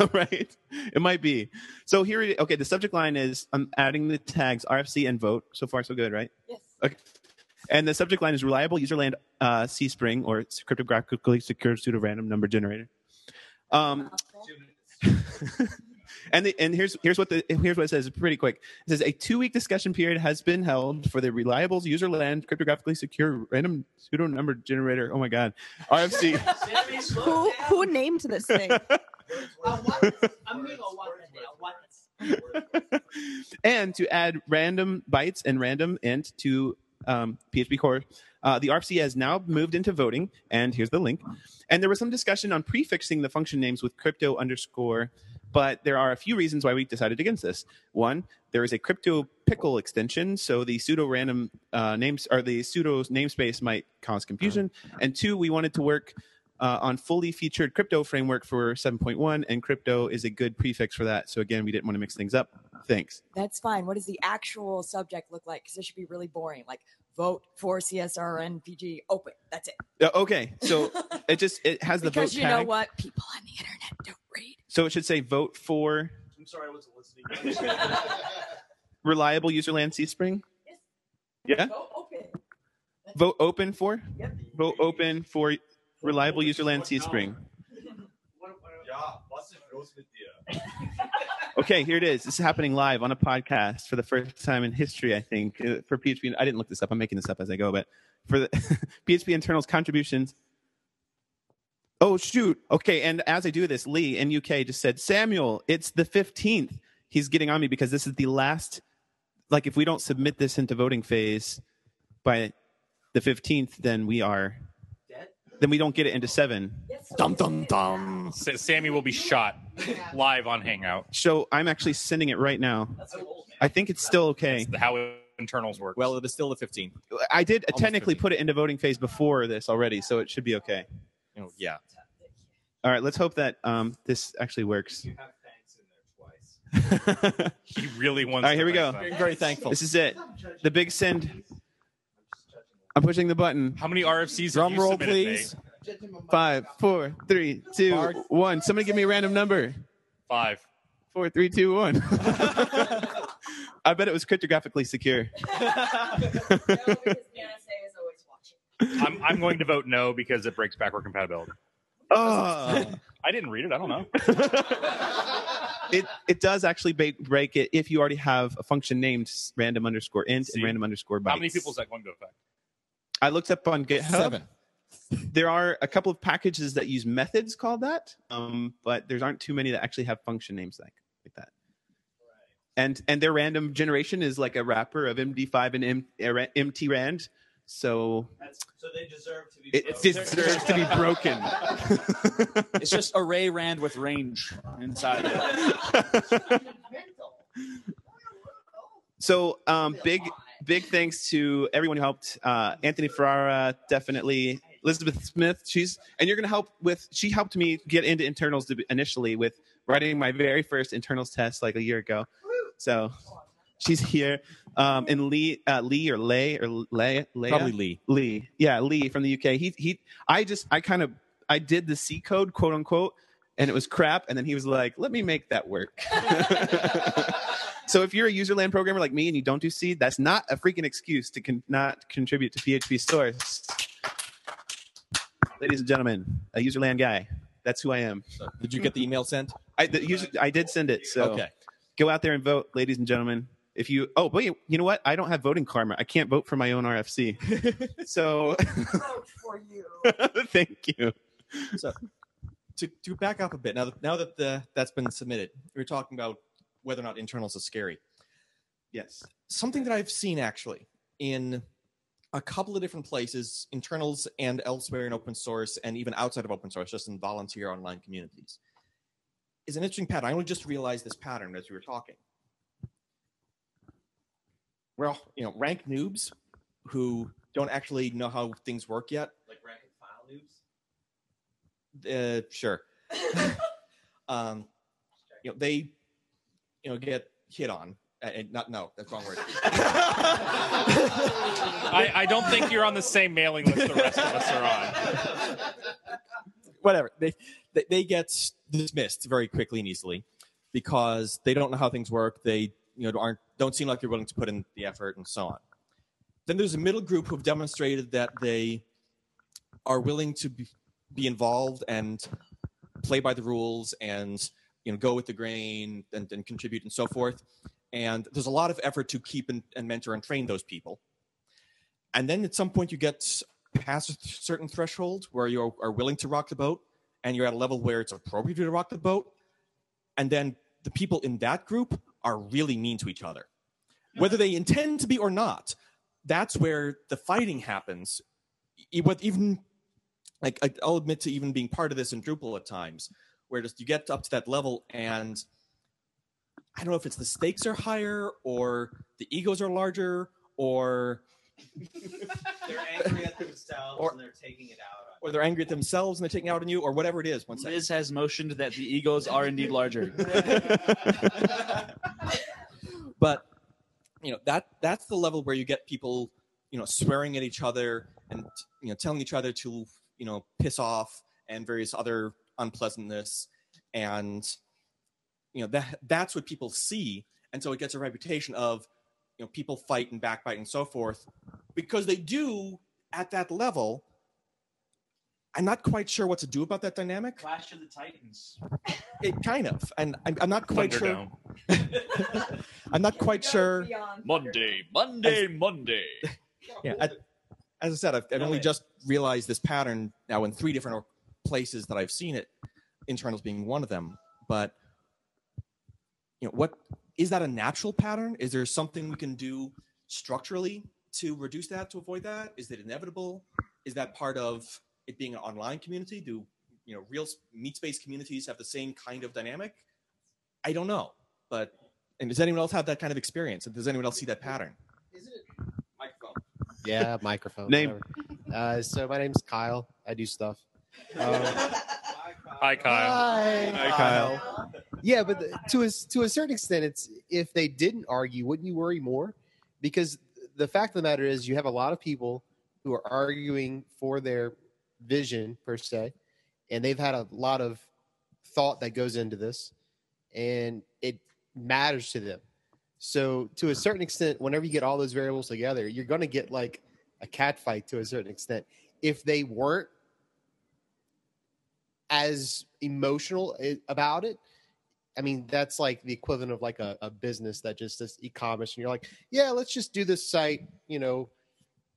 <laughs> right? It might be. So here, it- okay, the subject line is I'm adding the tags RFC and vote. So far, so good, right? Yes. Okay. And the subject line is reliable userland uh, C Spring or cryptographically secure pseudo random number generator. Um, <laughs> and the, and here's here's what the here's what it says pretty quick. It says a two week discussion period has been held for the reliable userland cryptographically secure random pseudo number generator. Oh my god, RFC. <laughs> who who named this thing? <laughs> <laughs> and to add random bytes and random int to um, PHP core. Uh, the RFC has now moved into voting, and here's the link. And there was some discussion on prefixing the function names with crypto underscore, but there are a few reasons why we decided against this. One, there is a crypto PECL extension, so the pseudo random uh, names or the pseudo namespace might cause confusion. And two, we wanted to work uh, on fully featured crypto framework for 7.1, and crypto is a good prefix for that. So again, we didn't want to mix things up. Thanks. That's fine. What does the actual subject look like? Because it should be really boring. Like vote for CSPRNG open. That's it. Uh, okay, so <laughs> it just it has the because vote you know tag. what? People on the internet don't read. So it should say vote for I'm sorry, I wasn't listening. <laughs> reliable userland C Spring. Yeah. Vote open. Vote open for. Vote open for reliable userland C Spring. Okay, here it is. This is happening live on a podcast for the first time in history, I think, uh, for PHP. I didn't look this up. I'm making this up as I go, but for the <laughs> PHP internals contributions. Oh shoot. Okay, and as I do this, Lee in UK just said, "Samuel, it's the 15th." He's getting on me because this is the last like if we don't submit this into voting phase by the 15th, then we are then we don't get it into 7. Dum dum dum. Sa- Sammy will be shot live on Hangout. So I'm actually sending it right now. I think it's still okay. That's how internals work. Well, it is still the 15. I did Almost technically 15. put it into voting phase before this already, so it should be okay. Oh, yeah. All right, let's hope that um, this actually works. <laughs> he really wants. All right, here we go. Very thankful. This is it. The big send. I'm pushing the button. How many RFCs? Drum have you roll, submitted, please. Nate? Five, four, three, two, one. Somebody give me a random number. Five. Four, three, two, one. <laughs> I bet it was cryptographically secure. <laughs> I'm, I'm going to vote no because it breaks backward compatibility. Oh. I didn't read it. I don't know. <laughs> it it does actually ba- break it if you already have a function named random underscore int See? and random underscore bytes. How many people is that going to affect? I looked up on GitHub. Seven. There are a couple of packages that use methods called that, um, but there aren't too many that actually have function names like like that. And and their random generation is like a wrapper of MD5 and M, uh, MTRAND. So so they deserve to be. it deserves to be broken. <laughs> It's just array rand with range inside it. <laughs> So um, big big thanks to everyone who helped. Uh, Anthony Ferrara definitely Elizabeth Smith. She's and you're going to help with. She helped me get into internals initially with writing my very first internals test like a year ago. So she's here. Um, and Lee, uh, Lee or Lay or Lay, Leia? Probably Lee. Lee, yeah, Lee from the UK. He he. I just I kind of I did the C code quote unquote, and it was crap. And then he was like, "Let me make that work." <laughs> so if you're a userland programmer like me and you don't do C, that's not a freaking excuse to con- not contribute to PHP stores. Ladies and gentlemen, a userland guy. That's who I am. Did you get the email sent? I the user, I did send it. So Okay. go out there and vote, ladies and gentlemen. If you oh wait, you know what? I don't have voting karma. I can't vote for my own RFC. <laughs> so Vote for you. <laughs> thank you. So to, to back up a bit, now that now that the, that's been submitted, we are talking about whether or not internals are scary. Yes. Something that I've seen actually in a couple of different places, internals and elsewhere in open source, and even outside of open source, just in volunteer online communities, is an interesting pattern. I only just realized this pattern as we were talking. Well, you know, rank noobs who don't actually know how things work yet. Like rank and file noobs. Uh, sure. <laughs> um, you know, they, you know, get hit on. Uh, and not no, that's wrong word. <laughs> I, I don't think you're on the same mailing list the rest of us are on. whatever they, they they get dismissed very quickly and easily because they don't know how things work they you know aren't don't seem like they're willing to put in the effort and so on then there's a middle group who've demonstrated that they are willing to be, be involved and play by the rules and you know go with the grain and, and contribute and so forth. And there's a lot of effort to keep and, and mentor and train those people. And then at some point you get past a certain threshold where you are, are willing to rock the boat and you're at a level where it's appropriate to rock the boat. And then the people in that group are really mean to each other. Whether they intend to be or not that's where the fighting happens. Even like I- i'll admit to even being part of this in drupal at times where just you get up to that level and i don't know if it's the stakes are higher or the egos are larger or They're angry at themselves Or- and they're taking it out or they're angry at themselves and they're taking out on you or whatever it is one second Liz has motioned that the egos are indeed larger. <laughs> but you know that that's the level where you get people you know swearing at each other and you know telling each other to you know piss off and various other unpleasantness. And you know that that's what people see. And so it gets a reputation of you know people fight and backbite and so forth. Because they do at that level i'm not quite sure what to do about that dynamic. Clash of the Titans. it kind of. And i'm, I'm not quite sure. Thunderdome. <laughs> i'm not quite sure. Monday, Monday, Monday. <laughs> yeah I, as i said i've, I've only just realized this pattern now in three different places that i've seen it internals being one of them. But you know what is that a natural pattern? Is there something we can do structurally to reduce that to avoid that? Is it inevitable? Is that part of it being an online community? Do you know real meat space communities have the same kind of dynamic? I don't know. But and does anyone else have that kind of experience? And does anyone else see that pattern Yeah, microphone. Name. Uh, so my name's Kyle. I do stuff. Um, Hi, Kyle. Hi. Hi, Kyle. yeah, but the, to a to a certain extent, it's if they didn't argue, wouldn't you worry more? Because the fact of the matter is, you have a lot of people who are arguing for their vision per se, and they've had a lot of thought that goes into this, and it matters to them. So, to a certain extent, whenever you get all those variables together, you're going to get like a cat fight to a certain extent. If they weren't as emotional about it, I mean, that's like the equivalent of like a, a business that just does e-commerce, and you're like, yeah, let's just do this site, you know,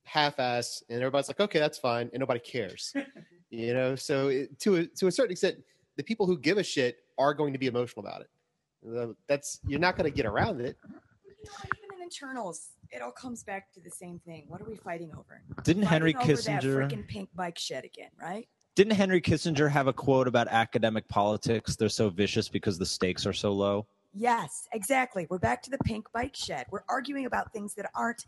half-ass, and everybody's like, okay, that's fine, and nobody cares, <laughs> you know. So it, to a, to a certain extent, the people who give a shit are going to be emotional about it. That's you're not going to get around it. Even in internals, it all comes back to the same thing. What are we fighting over? Didn't Henry Fighting over that Kissinger- freaking pink bike shed again, right? Didn't Henry Kissinger have a quote about academic politics? They're so vicious because the stakes are so low. Yes, exactly. We're back to the pink bike shed. We're arguing about things that aren't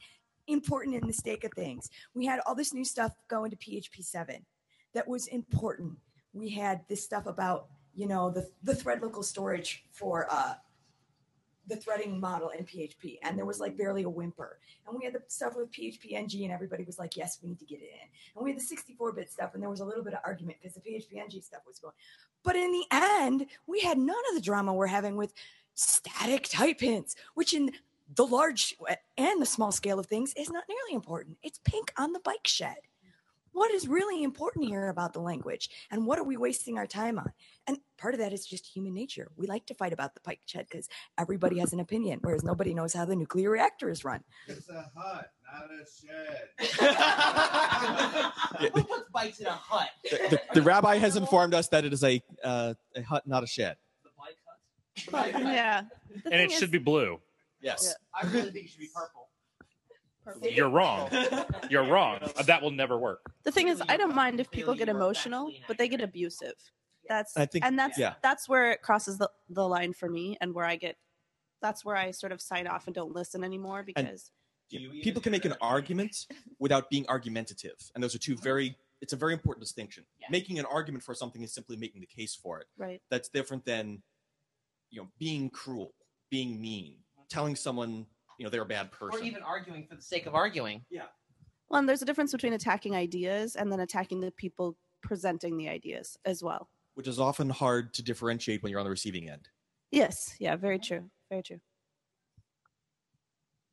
important in the stake of things. We had all this new stuff going to PHP 7 that was important. We had this stuff about, you know, the, the thread local storage for uh, the threading model in PHP, and there was like barely a whimper. And we had the stuff with PHP NG, and everybody was like, "Yes, we need to get it in." And we had the 64-bit stuff, and there was a little bit of argument because the PHP NG stuff was going. But in the end, we had none of the drama we're having with static type hints, which in the large and the small scale of things is not nearly important. It's pink on the bike shed. What is really important here about the language, and what are we wasting our time on? And part of that is just human nature. We like to fight about the bike shed because everybody has an opinion, whereas nobody knows how the nuclear reactor is run. It's a hut, not a shed. <laughs> Who puts bikes in a hut? The, the, the rabbi has informed us that it is a uh, a hut, not a shed. The bike hut? yeah. The and it should be blue. Yes. I really think it should be purple. You're wrong. <laughs> You're wrong. Uh, That will never work. The thing is, I don't mind if people get emotional, but they get abusive. That's I think- and that's yeah. that's where it crosses the, the line for me, and where I get that's where I sort of sign off and don't listen anymore because people can make an argument without being argumentative, and those are two very. It's a very important distinction. Making an argument for something is simply making the case for it. Right. That's different than, you know, being cruel, being mean, telling someone you know they're a bad person. Or even arguing for the sake of arguing. Yeah. well, and there's a difference between attacking ideas and then attacking the people presenting the ideas as well. which is often hard to differentiate when you're on the receiving end. Yes. Yeah. Very true. Very true.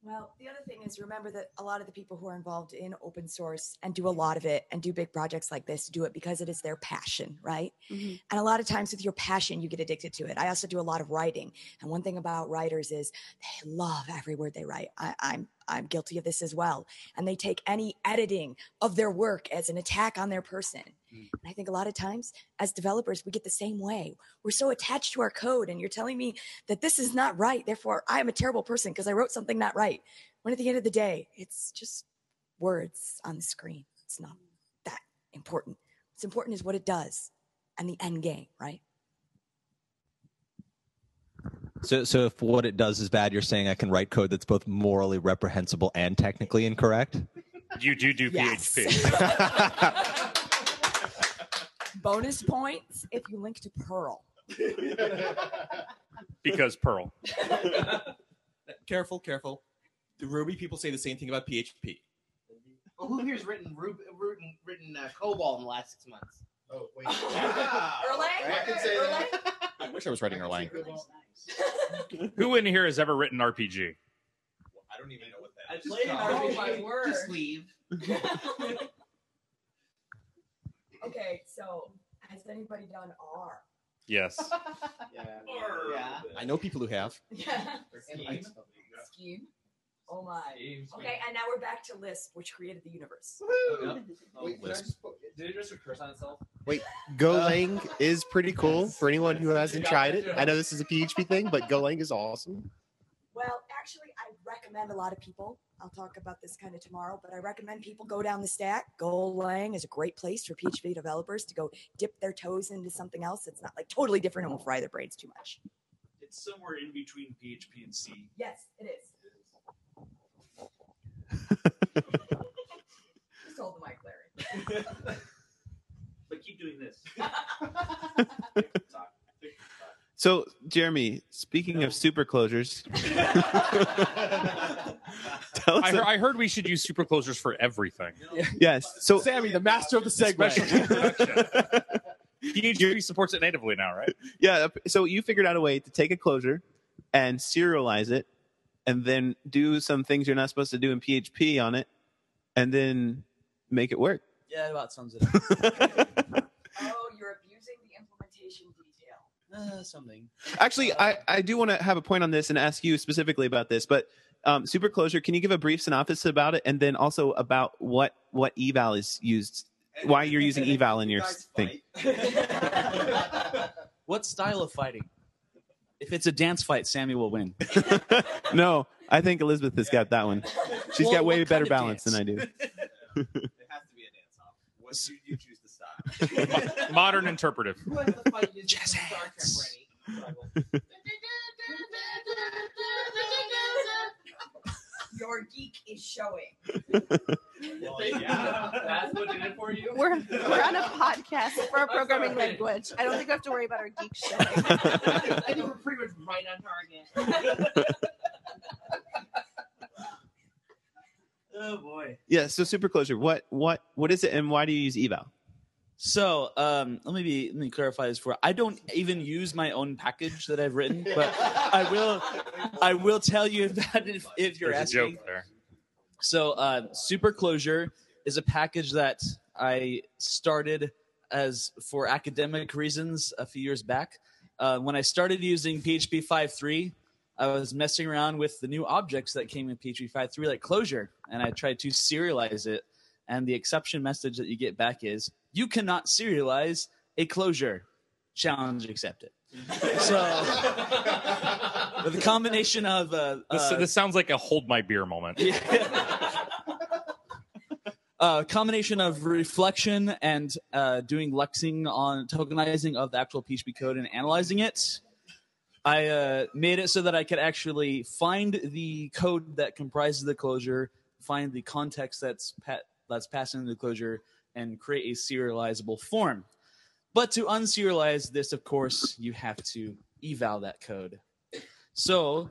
Well, the other thing is remember that a lot of the people who are involved in open source and do a lot of it and do big projects like this do it because it is their passion, right? Mhm. And a lot of times with your passion, you get addicted to it. I also do a lot of writing. And one thing about writers is they love every word they write. I, I'm I'm guilty of this as well. And they take any editing of their work as an attack on their person. And I think a lot of times as developers, we get the same way. We're so attached to our code, and you're telling me that this is not right. Therefore, I am a terrible person because I wrote something not right. When at the end of the day, it's just words on the screen. It's not that important. What's important is what it does and the end game, right? So, so if what it does is bad, you're saying I can write code that's both morally reprehensible and technically incorrect? You do do Yes. PHP. <laughs> Bonus points if you link to Perl. <laughs> because Perl. <laughs> Careful, careful. The Ruby people say the same thing about PHP. Well, who here's written Ruby, written written uh, COBOL in the last six months? Oh wait. I can say that. I wish I was writing Erlang. <laughs> Who in here has ever written RPG? I don't even know what that is. I played an RPG. Oh my word. Just leave. Okay, so has anybody done R? Yes. <laughs> yeah. I know people who have. Yeah. Scheme. Scheme. Oh my. Okay, and now we're back to Lisp, which created the universe. Wait, oh, can I Lisp. just Did it just recurse on itself? Wait, Golang is pretty cool for anyone who hasn't tried it. I know this is a PHP thing, but Golang is awesome. Well, actually, I recommend a lot of people. I'll talk about this kind of tomorrow, but I recommend people go down the stack. Golang is a great place for PHP developers to go dip their toes into something else that's not like totally different and won't fry their brains too much. It's somewhere in between PHP and C. Yes, it is. Just hold the mic, Larry. <laughs> But keep doing this. <laughs> So, Jeremy, speaking of super closures, <laughs> tell us I, heard, I heard we should use super closures for everything. yes. So, Sammy, the master of the segue. PHP <laughs> supports it natively now, right? yeah. So you figured out a way to take a closure and serialize it, and then do some things you're not supposed to do in PHP on it, and then make it work. Yeah, that about sums it up. <laughs> Oh, you're abusing the implementation detail. Uh, something. Actually, I, I do want to have a point on this and ask you specifically about this, but um, super closure, can you give a brief synopsis about it, and then also about what what eval is used, why you're using <laughs> eval in your thing? <laughs> What style of fighting? If it's a dance fight, Sammy will win. <laughs> no, I think Elizabeth has got that one. She's Well, got way better kind of balance than I do. It has to be a dance off. What you, you choose the style. <laughs> Modern interpretive. Who has the fight in Star Trek ready? <laughs> Your geek is showing. That's what did it for you. We're, we're on a podcast for a programming language. I don't think we have to worry about our geek <laughs> shit. I think we're pretty much right on target. Oh boy. Yeah. So super closure. What what what is it, and why do you use eval? So um, let me be, let me clarify this for. I don't even use my own package that I've written, but I will. I will tell you <laughs> that if, if you're There's a asking. joke there. So uh, Super Closure is a package that I started as for academic reasons a few years back. Uh, when I started using PHP 5.3, I was messing around with the new objects that came in PHP 5.3, like Closure, and I tried to serialize it. And the exception message that you get back is, "You cannot serialize a closure." Challenge accepted. So <laughs> the combination of uh, This, uh, this sounds like a hold my beer moment. a <laughs> combination of reflection and uh, doing lexing on tokenizing of the actual PHP code and analyzing it. I uh, made it so that I could actually find the code that comprises the closure, find the context that's pa- that's passing into the closure, and create a serializable form. But to unserialize this, of course, you have to eval that code. So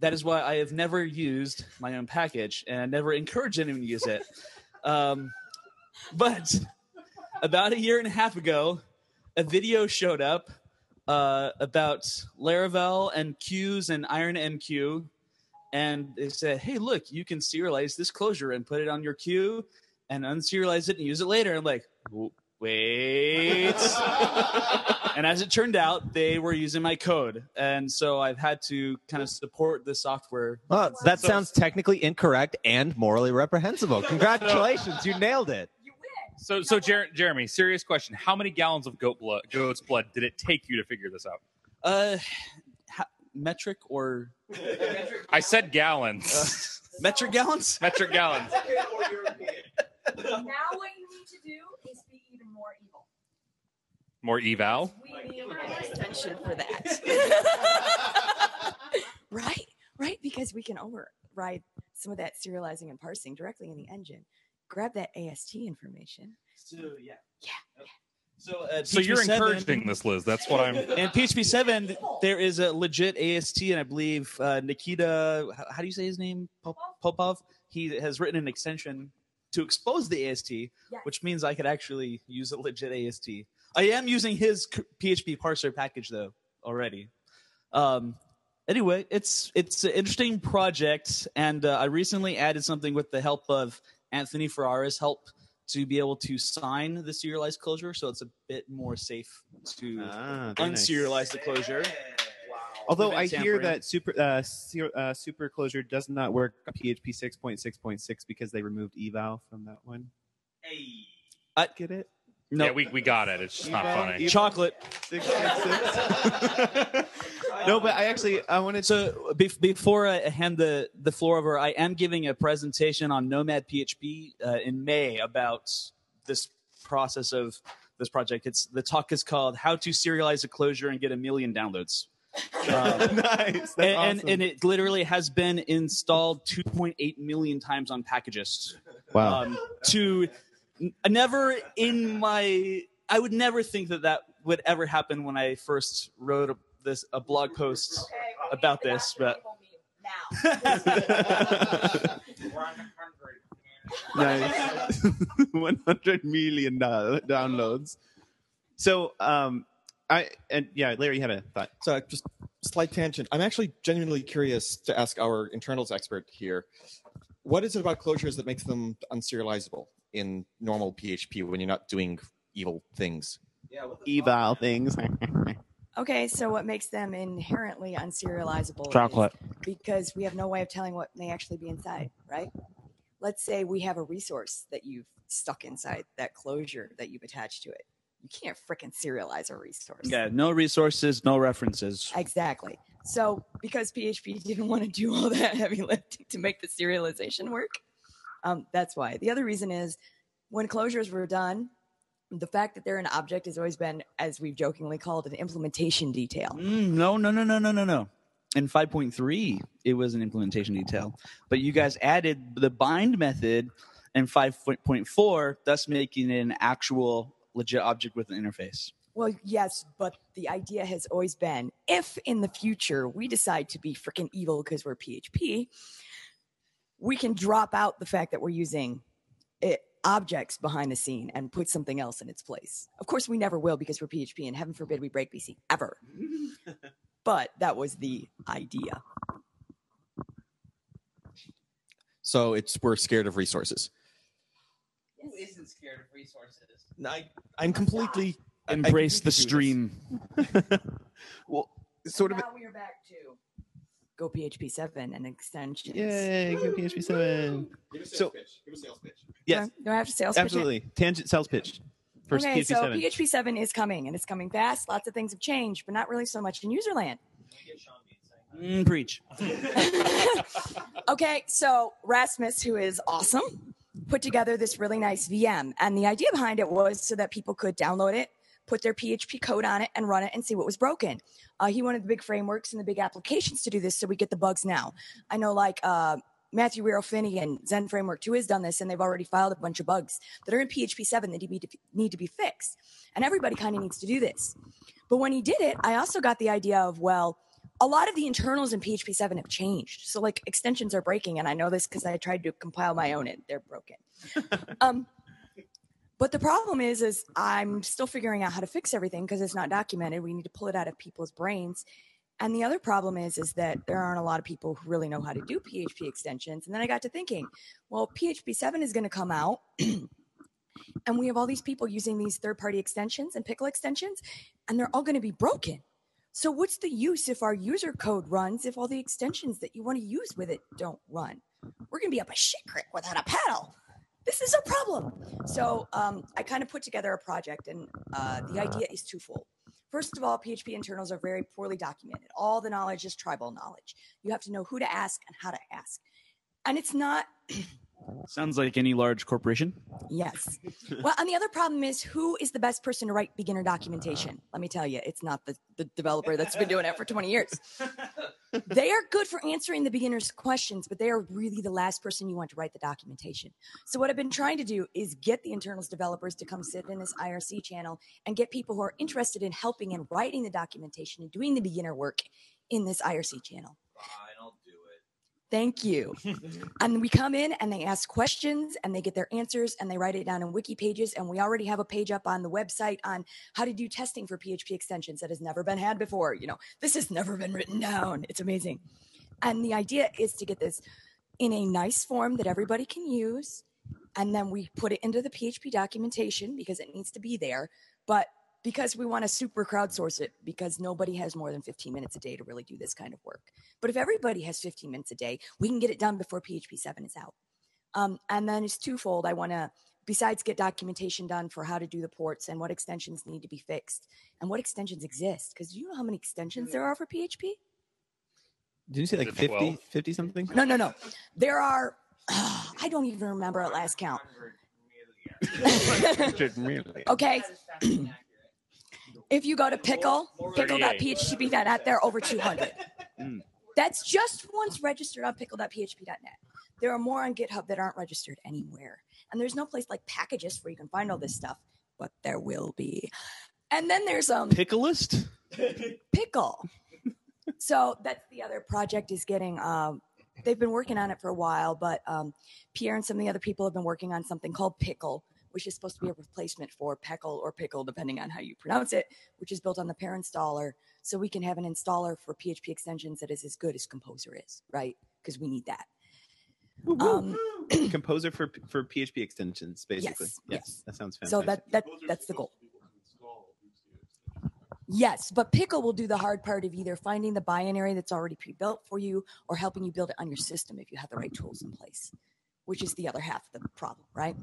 that is why I have never used my own package, and I never encourage anyone to use it. Um, but about a year and a half ago, a video showed up uh, about Laravel and Qs and IronMQ. And they said, "Hey, look, you can serialize this closure and put it on your queue, and unserialize it and use it later." I'm like, "Wait." <laughs> and as it turned out, they were using my code, and so I've had to kind of support the software. Well, that So- sounds technically incorrect and morally reprehensible. <laughs> Congratulations, you nailed it. So, so Jer- Jeremy, serious question: How many gallons of goat blood, goat's blood did it take you to figure this out? Uh, ha- metric or I said gallons. <laughs> metric gallons. Metric gallons. Now what you need to do is be even more evil. More eval. We need extension for that. <laughs> right, right, because we can override some of that serializing and parsing directly in the engine. Grab that AST information. So yeah, yeah. So, uh, So you're 7 encouraging this, Liz. That's what I'm. In PHP seven, there is a legit AST, and I believe uh, Nikita, how, how do you say his name? Pop- Popov. He has written an extension to expose the AST, which means I could actually use a legit AST. I am using his PHP parser package though already. Um, anyway, it's it's an interesting project, and uh, I recently added something with the help of Anthony Ferrara's help to be able to sign the serialized closure, so it's a bit more safe to Ah, very nice. unserialize the closure. Although I hear tampering. that super uh, ser- uh, super closure does not work on PHP six point six point six because they removed eval from that one. I get it. No, Yeah, we, we got it. It's just not funny. Eval- Chocolate. Six point six. <laughs> no, but I actually I wanted So be- before I hand the, the floor over, I am giving a presentation on Nomad PHP uh, in May about this process of this project. It's the talk is called "How to Serialize a Closure and Get a Million Downloads." Um, <laughs> nice. That's and, and, awesome. and it literally has been installed 2.8 million times on Packagist. Wow. Um, to n- never in my, I would never think that that would ever happen when I first wrote a, this a blog post about this, but <laughs> nice. <laughs> 100 million downloads. So, um, I and yeah, Larry, you had a thought. So just slight tangent. I'm actually genuinely curious to ask our internals expert here. What is it about closures that makes them unserializable in normal PHP when you're not doing evil things? Yeah, evil things. <laughs> Okay, so what makes them inherently unserializable? Chocolate. because we have no way of telling what may actually be inside, right? Let's say we have a resource that you've stuck inside that closure that you've attached to it. You can't frickin' serialize a resource. yeah, no resources, no references. Exactly. So because PHP didn't want to do all that heavy lifting to make the serialization work, um, that's why. The other reason is when closures were done, the fact that they're an object has always been, as we've jokingly called, an implementation detail. Mm, no, no, no, no, no, no, no. in 5.3, it was an implementation detail, but you guys added the bind method in 5.4, thus making it an actual legit object with an interface. Well, yes, but the idea has always been if in the future we decide to be freaking evil because we're PHP, we can drop out the fact that we're using it, objects behind the scene and put something else in its place. Of course, we never will because we're PHP, and heaven forbid we break BC ever. <laughs> but that was the idea. So it's we're scared of resources. Who isn't scared of resources? I, I'm completely I- I Embrace the stream. <laughs> well, sort of. Now we are back to go PHP seven and extensions. Yay, go PHP seven. So yes, Do I- do I have to sales pitch it? absolutely. Tangent sales pitch for okay, PHP so seven. PHP 7 is coming and it's coming fast. Lots of things have changed, but not really so much in userland. Mm, preach. <laughs> Okay, so Rasmus, who is awesome, put together this really nice VM. And the idea behind it was so that people could download it, put their PHP code on it, and run it and see what was broken. Uh, he wanted the big frameworks and the big applications to do this so we get the bugs now. I know, like, uh, Matthew Finney and Zend Framework 2 has done this, and they've already filed a bunch of bugs that are in PHP 7 that need to be fixed. And everybody kind of needs to do this. But when he did it, I also got the idea of, well, a lot of the internals in PHP 7 have changed. So, like, extensions are breaking, and I know this because I tried to compile my own, and they're broken. <laughs> um, but the problem is, is I'm still figuring out how to fix everything because it's not documented. We need to pull it out of people's brains. And the other problem is, is that there aren't a lot of people who really know how to do PHP extensions. And then I got to thinking, well, PHP 7 is going to come out. <clears throat> and we have all these people using these third party extensions and PECL extensions, and they're all going to be broken. So, what's the use if our user code runs if all the extensions that you want to use with it don't run? We're going to be up a shit creek without a paddle. This is a problem. So, um, I kind of put together a project, and uh, the idea is twofold. First of all, PHP internals are very poorly documented. All the knowledge is tribal knowledge. You have to know who to ask and how to ask. And it's not <clears throat> Sounds like any large corporation. Yes. Well, and the other problem is who is the best person to write beginner documentation? Let me tell you, it's not the, the developer that's been doing it for 20 years. <laughs> They are good for answering the beginner's questions, but they are really the last person you want to write the documentation. So, what I've been trying to do is get the internals developers to come sit in this IRC channel and get people who are interested in helping and writing the documentation and doing the beginner work in this IRC channel. Thank you. <laughs> and we come in and they ask questions and they get their answers and they write it down in wiki pages. And we already have a page up on the website on how to do testing for PHP extensions that has never been had before. You know, this has never been written down. It's amazing. And the idea is to get this in a nice form that everybody can use. And then we put it into the PHP documentation because it needs to be there. But because we want to super crowdsource it because nobody has more than 15 minutes a day to really do this kind of work. But if everybody has 15 minutes a day, we can get it done before PHP 7 is out. Um, and then it's twofold. I want to, besides get documentation done for how to do the ports and what extensions need to be fixed and what extensions exist. Because do you know how many extensions there are for PHP? Did you say like 50, 50 something? No, no, no. There are, <sighs> I don't even remember at last count. <laughs> <laughs> Okay. <clears throat> if you go to PECL, pecl.php.net, there are over 200. That's just ones registered on pecl.php.net. There are more on GitHub that aren't registered anywhere. And there's no place like Packagist where you can find all this stuff, but there will be. And then there's um Picklist? pickle. so that's the other project is getting um they've been working on it for a while, but um Pierre and some of the other people have been working on something called pickle, which is supposed to be a replacement for peckle or pickle, depending on how you pronounce it, which is built on the PEAR installer. So we can have an installer for PHP extensions that is as good as Composer is, right? Because we need that. Um, <clears throat> Composer for for PHP extensions, basically. Yes, yes. That sounds fantastic. so fantastic. that that that's the goal. Yes, but Pickle will do the hard part of either finding the binary that's already pre-built for you or helping you build it on your system if you have the right tools in place, which is the other half of the problem, right?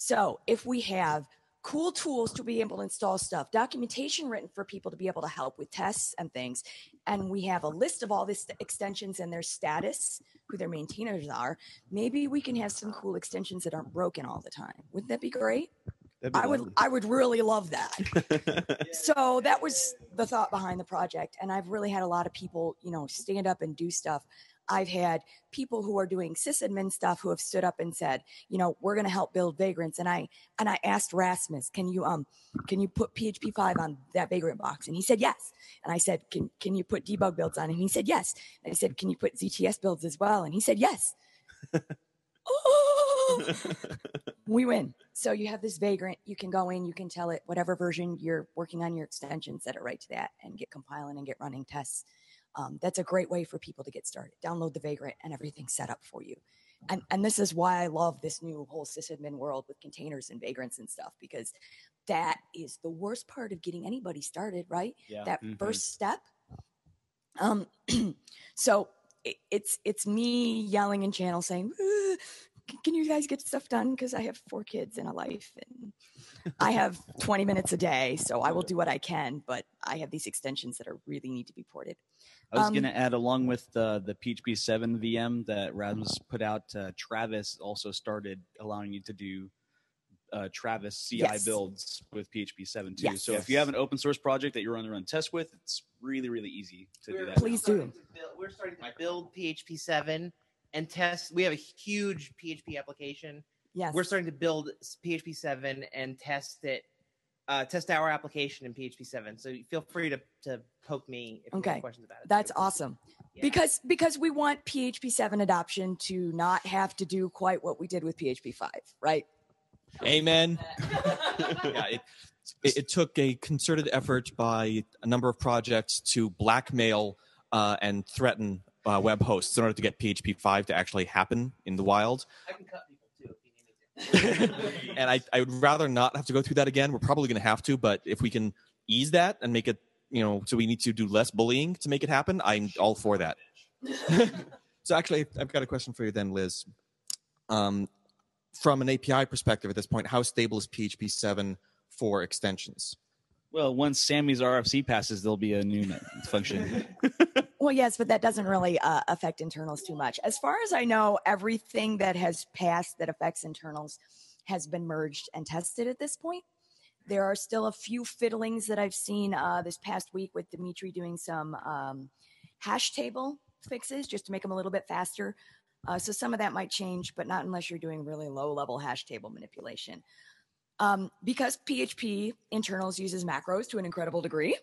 So if we have cool tools to be able to install stuff, documentation written for people to be able to help with tests and things, and we have a list of all these extensions and their status, who their maintainers are, maybe we can have some cool extensions that aren't broken all the time. Wouldn't that be great? Be I would. I would really love that. <laughs> so that was the thought behind the project and I've really had a lot of people, you know, stand up and do stuff. I've had people who are doing sysadmin stuff who have stood up and said, you know, we're going to help build vagrants and I and I asked Rasmus, can you um can you put PHP 5 on that vagrant box? And he said yes. And I said, can can you put debug builds on? And he said yes. And I said, can you put ZTS builds as well? And he said yes. Oh! <laughs> we win. So you have this vagrant, you can go in, you can tell it whatever version you're working on your extension, set it right to that and get compiling and get running tests. Um, that's a great way for people to get started. Download the vagrant and everything's set up for you. And, and this is why I love this new whole sysadmin world with containers and vagrants and stuff because that is the worst part of getting anybody started, right? Yeah. That Mhm. first step. Um, <clears throat> so it, it's it's me yelling in channel saying, "Uh, "Can you guys get stuff done?" Because I have four kids and a life, and I have 20 minutes a day, so I will do what I can. But I have these extensions that are really need to be ported. I was Um, going to add, along with the the PHP 7 VM that Rasmus put out, uh, Travis also started allowing you to do uh, Travis CI Yes. builds with PHP 7 too. Yes. So if you have an open source project that you're running run tests with, it's really really easy to do that. Please do. build- we're starting to build PHP 7 and test. We have a huge PHP application. Yes. We're starting to build PHP 7 and test it, uh, test our application in PHP 7. So feel free to, to poke me if you Okay, have questions about it. that's awesome. Because because we want PHP 7 adoption to not have to do quite what we did with PHP 5, right? Amen. <laughs> yeah, it, it, it took a concerted effort by a number of projects to blackmail uh, and threaten uh, web hosts in order to get PHP 5 to actually happen in the wild. I can cut people too if you need me to. And I, I would rather not have to go through that again. We're probably going to have to, but if we can ease that and make it, you know, so we need to do less bullying to make it happen, I'm all for that. <laughs> so actually, I've got a question for you then, Liz. Um, from an API perspective at this point, how stable is PHP 7 for extensions? Well, once Sammy's RFC passes, there'll be a new function. <laughs> Well, yes, but that doesn't really uh, affect internals too much. As far as I know, everything that has passed that affects internals has been merged and tested at this point. There are still a few fiddlings that I've seen uh, this past week with Dimitri doing some um, hash table fixes just to make them a little bit faster. Uh, so some of that might change, but not unless you're doing really low level hash table manipulation. Um, because PHP internals uses macros to an incredible degree.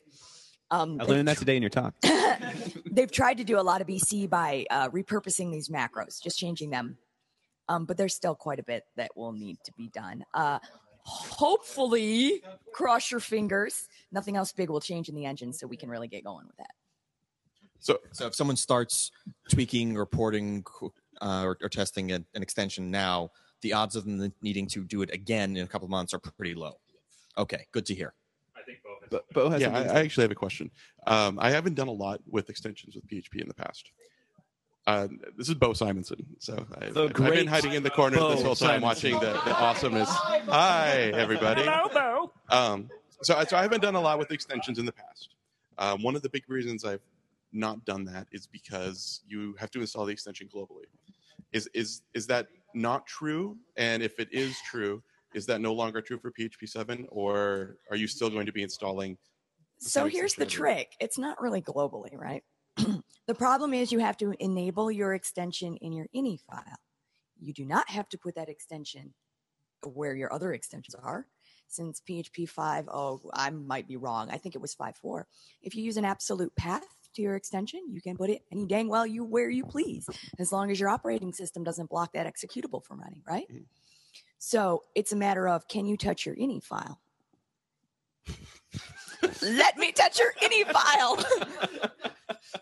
Um, I they've learned that today in your talk. <laughs> they've tried to do a lot of BC by uh, repurposing these macros, just changing them. Um, but there's still quite a bit that will need to be done. Uh, hopefully, cross your fingers, nothing else big will change in the engine, so we can really get going with that. So, so if someone starts tweaking or porting uh, or, or testing an, an extension now, the odds of them needing to do it again in a couple of months are pretty low. Okay, good to hear. I think Beau has But Beau has yeah, I, I actually have a question. Um, I haven't done a lot with extensions with PHP in the past. Uh, this is Beau Simensen. So I, I've been hiding in the corner this whole time, Simensen. watching the, the awesomeness. Hi, everybody. Hello, Beau. Um, so, so I haven't done a lot with extensions in the past. Um, one of the big reasons I've not done that is because you have to install the extension globally. Is is is that not true? And if it is true, is that no longer true for PHP 7, or are you still going to be installing? So here's the trick it's not really globally, right? <clears throat> the problem is you have to enable your extension in your ini file. You do not have to put that extension where your other extensions are. Since PHP 5, oh, I might be wrong. I think it was 5.4. If you use an absolute path to your extension, you can put it any dang well you where you please, as long as your operating system doesn't block that executable from running, right? Mm-hmm. So it's a matter of can you touch your ini file? Let me touch your ini file.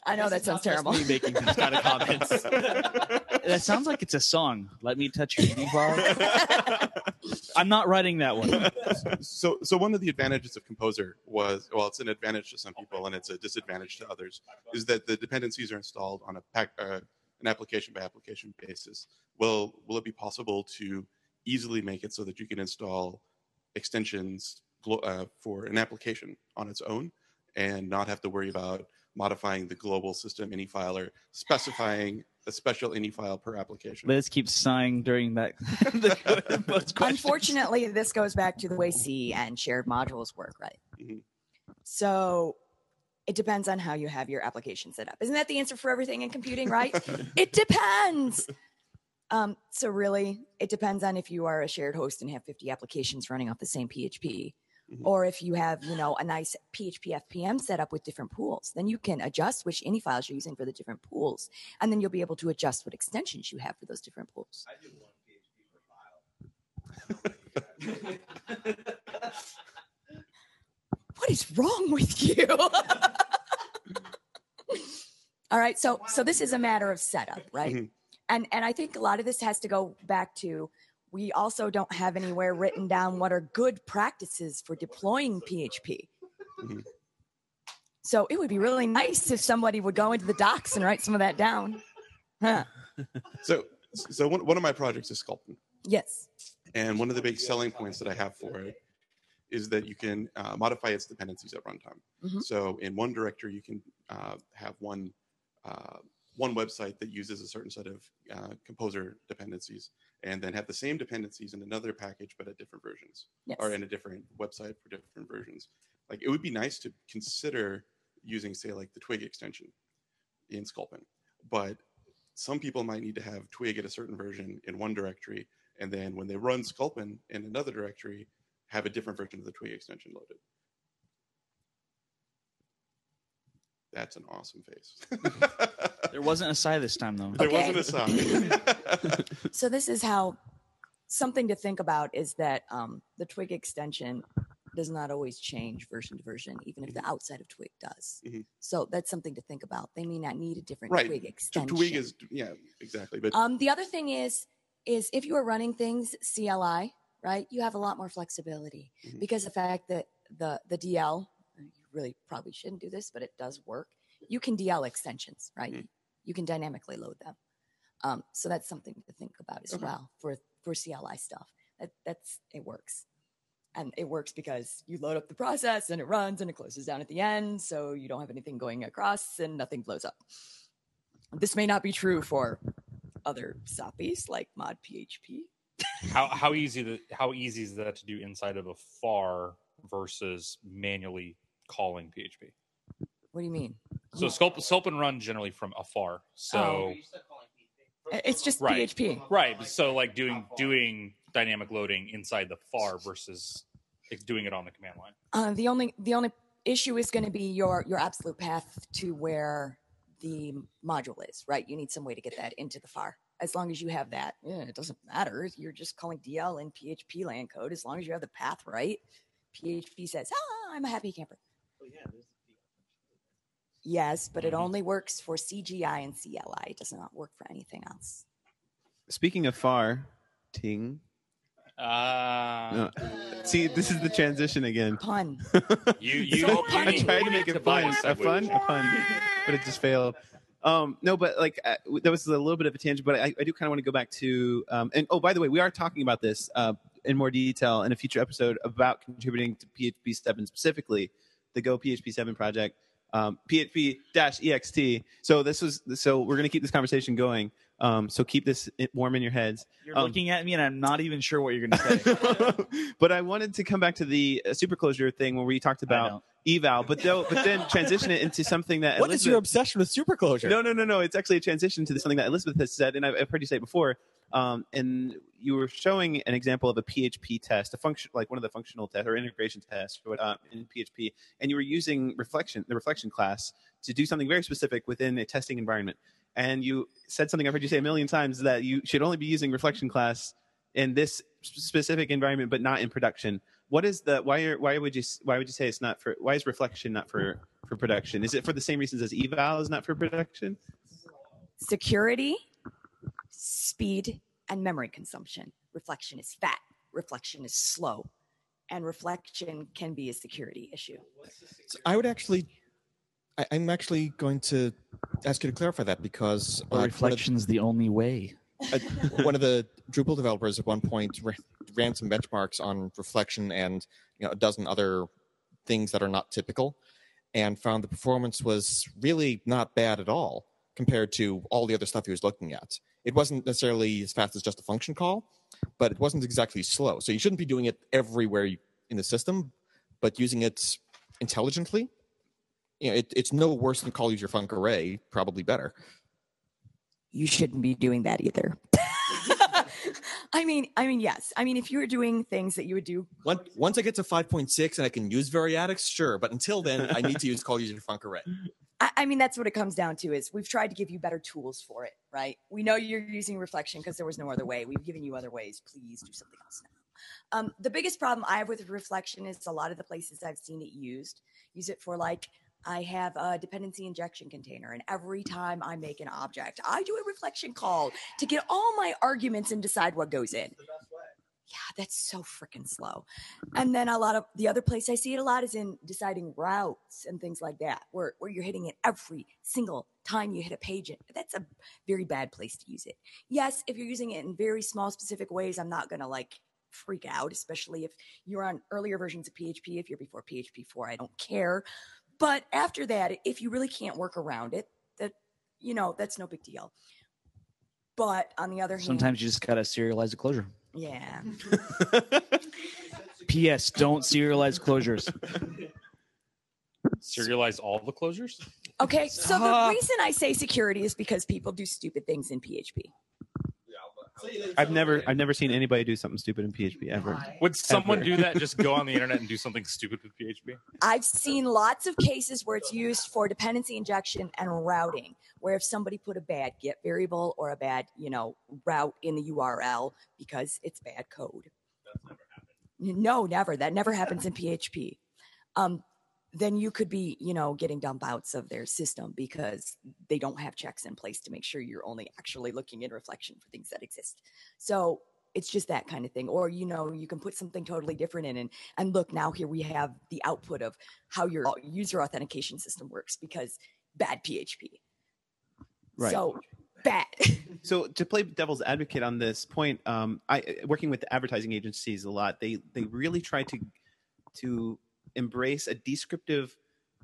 I know that sounds terrible. Me making these kind of comments. <laughs> that sounds like it's a song. Let me touch your knee file. <laughs> I'm not writing that one. so so one of the advantages of composer was well it's an advantage to some people and it's a disadvantage to others is that the dependencies are installed on a pack uh, an application by application basis will will it be possible to easily make it so that you can install extensions glo- uh, for an application on its own and not have to worry about modifying the global system ini file or specifying a special ini file per application. Liz keeps sighing during that. <laughs> the most questions. Unfortunately, this goes back to the way C and shared modules work, right? Mhm. So it depends on how you have your application set up. Isn't that the answer for everything in computing, right? <laughs> it depends. Um, so really, it depends on if you are a shared host and have 50 applications running off the same PHP, or if you have, you know, a nice PHP FPM set up with different pools. Then you can adjust which ini files you're using for the different pools, and then you'll be able to adjust what extensions you have for those different pools. <laughs> what is wrong with you? <laughs> All right, so so this is a matter of setup, right? And and I think a lot of this has to go back to we also don't have anywhere written down what are good practices for deploying PHP. So it would be really nice if somebody would go into the docs and write some of that down. Huh. So, so one, one of my projects is Sculpin. Yes. And one of the big selling points that I have for it is that you can uh, modify its dependencies at runtime. Mhm. So in one directory, you can uh, have one uh, one website that uses a certain set of uh, composer dependencies, and then have the same dependencies in another package but at different versions, or in a different website for different versions. Like it would be nice to consider using, say, like the Twig extension in Sculpin, but some people might need to have Twig at a certain version in one directory, and then when they run Sculpin in another directory, have a different version of the Twig extension loaded. That's an awesome face. <laughs> There wasn't a sigh this time, though. There wasn't a sigh. <laughs> So this is how something to think about is that um, the Twig extension does not always change version to version, even if the outside of Twig does. So that's something to think about. They may not need a different right. Twig T- extension. Twig is yeah, exactly. But Um, the other thing is, is if you are running things CLI, right, you have a lot more flexibility Mm-hmm. because the fact that the the DL, you really probably shouldn't do this, but it does work. You can DL extensions, right? Mm-hmm. You can dynamically load them. Um, so that's something to think about as Okay. well for for CLI stuff. That that's it works. And it works because you load up the process and it runs and it closes down at the end, so you don't have anything going across and nothing blows up. This may not be true for other SAPIs like mod PHP. how how easy the how easy is that to do inside of a PHAR versus manually calling PHP? What do you mean? So sculpt, sculpt and run generally from afar. So It's just right, PHP. right. So like doing doing dynamic loading inside the PHAR versus like, doing it on the command line. Uh, the only the only issue is going to be your your absolute path to where the module is. Right, you need some way to get that into the PHAR. As long as you have that, yeah, it doesn't matter. You're just calling DL in PHP land code. As long as you have the path right, PHP says, "Ah, I'm a happy camper." Yes, but it only works for CGI and CLI. It does not work for anything else. Speaking of far, ting. Uh, No. See, this is the transition again. <laughs> Pun. You you, So you I need- tried to make it buy fun, a a fun, a fun, but it just failed. Um, no, but like uh, that was a little bit of a tangent, but I, I do kind of want to go back to. Um, and oh, by the way, we are talking about this uh, in more detail in a future episode about contributing to PHP seven specifically, the Go PHP seven project, um, PHP dash ext. So this was so we're going to keep this conversation going. Um, so keep this warm in your heads. You're Um, looking at me, and I'm not even sure what you're going to say. <laughs> but I wanted to come back to the uh, super closure thing where we talked about eval, but though, but then transition it into something that What is your obsession with superclosure? No, no, no, no. It's actually a transition to something that Elizabeth has said, and I've, I've heard you say it before. Um, and you were showing an example of a PHP test, a function like one of the functional tests or integration tests uh, in PHP, and you were using reflection, the reflection class, to do something very specific within a testing environment. And you said something I've heard you say a million times that you should only be using reflection class in this specific environment, but not in production. What is the why? Are, why would you why would you say it's not for? Why is reflection not for for production? Is it for the same reasons as eval is not for production? security, speed, and memory consumption. Reflection is fat, reflection is slow, and reflection can be a security issue. So I would actually, I, I'm actually going to ask you to clarify that because Or uh, one of- reflection's the only way. uh, one of the Drupal developers at one point ra- ran some benchmarks on reflection and you know a dozen other things that are not typical, and found the performance was really not bad at all. Compared to all the other stuff he was looking at. It wasn't necessarily as fast as just a function call, but it wasn't exactly slow. So you shouldn't be doing it everywhere in the system, but using it intelligently. You know, it, it's no worse than call user func array, probably better. You shouldn't be doing that either. <laughs> I mean, I mean, yes. I mean, if you were doing things that you would do, Once, once I get to 5.6 and I can use variadics, sure. But until then, I need to use call user func array. I, I mean, that's what it comes down to. Is we've tried to give you better tools for it, right? We know you're using reflection because there was no other way. We've given you other ways. Please do something else now. Um, the biggest problem I have with reflection is a lot of the places I've seen it used use it for like I have a dependency injection container, and every time I make an object, I do a reflection call to get all my arguments and decide what goes in. Yeah, that's so freaking slow. And then a lot of the other place I see it a lot is in deciding routes and things like that, where, where you're hitting it every single time you hit a page. In. That's a very bad place to use it. Yes, if you're using it in very small, specific ways, I'm not going to like freak out, especially if you're on earlier versions of PHP. If you're before PHP 4, I don't care. But after that, if you really can't work around it, that, you know, that's no big deal. But on the other hand, Sometimes you just gotta serialize a closure. yeah. <laughs> P.S. Don't serialize closures. Serialize all the closures? Okay, so the reason I say security is because people do stupid things in PHP. I've never I've never seen anybody do something stupid in PHP ever. Would someone Ever. do that? Just go on the <laughs> internet and do something stupid with PHP? I've seen lots of cases where it's used for dependency injection and routing, where if somebody put a bad get variable or a bad, you know, route in the URL because it's bad code. That's never happened. no, never. That never happens in PHP. Um, then you could be, you know, getting dump outs of their system because they don't have checks in place to make sure you're only actually looking in reflection for things that exist. So it's just that kind of thing. Or, you know, you can put something totally different in and, and look, now here we have the output of how your user authentication system works because bad PHP. Right. So bad. <laughs> so to play devil's advocate on this point, um, I working with advertising agencies a lot. They they really try to to embrace a descriptive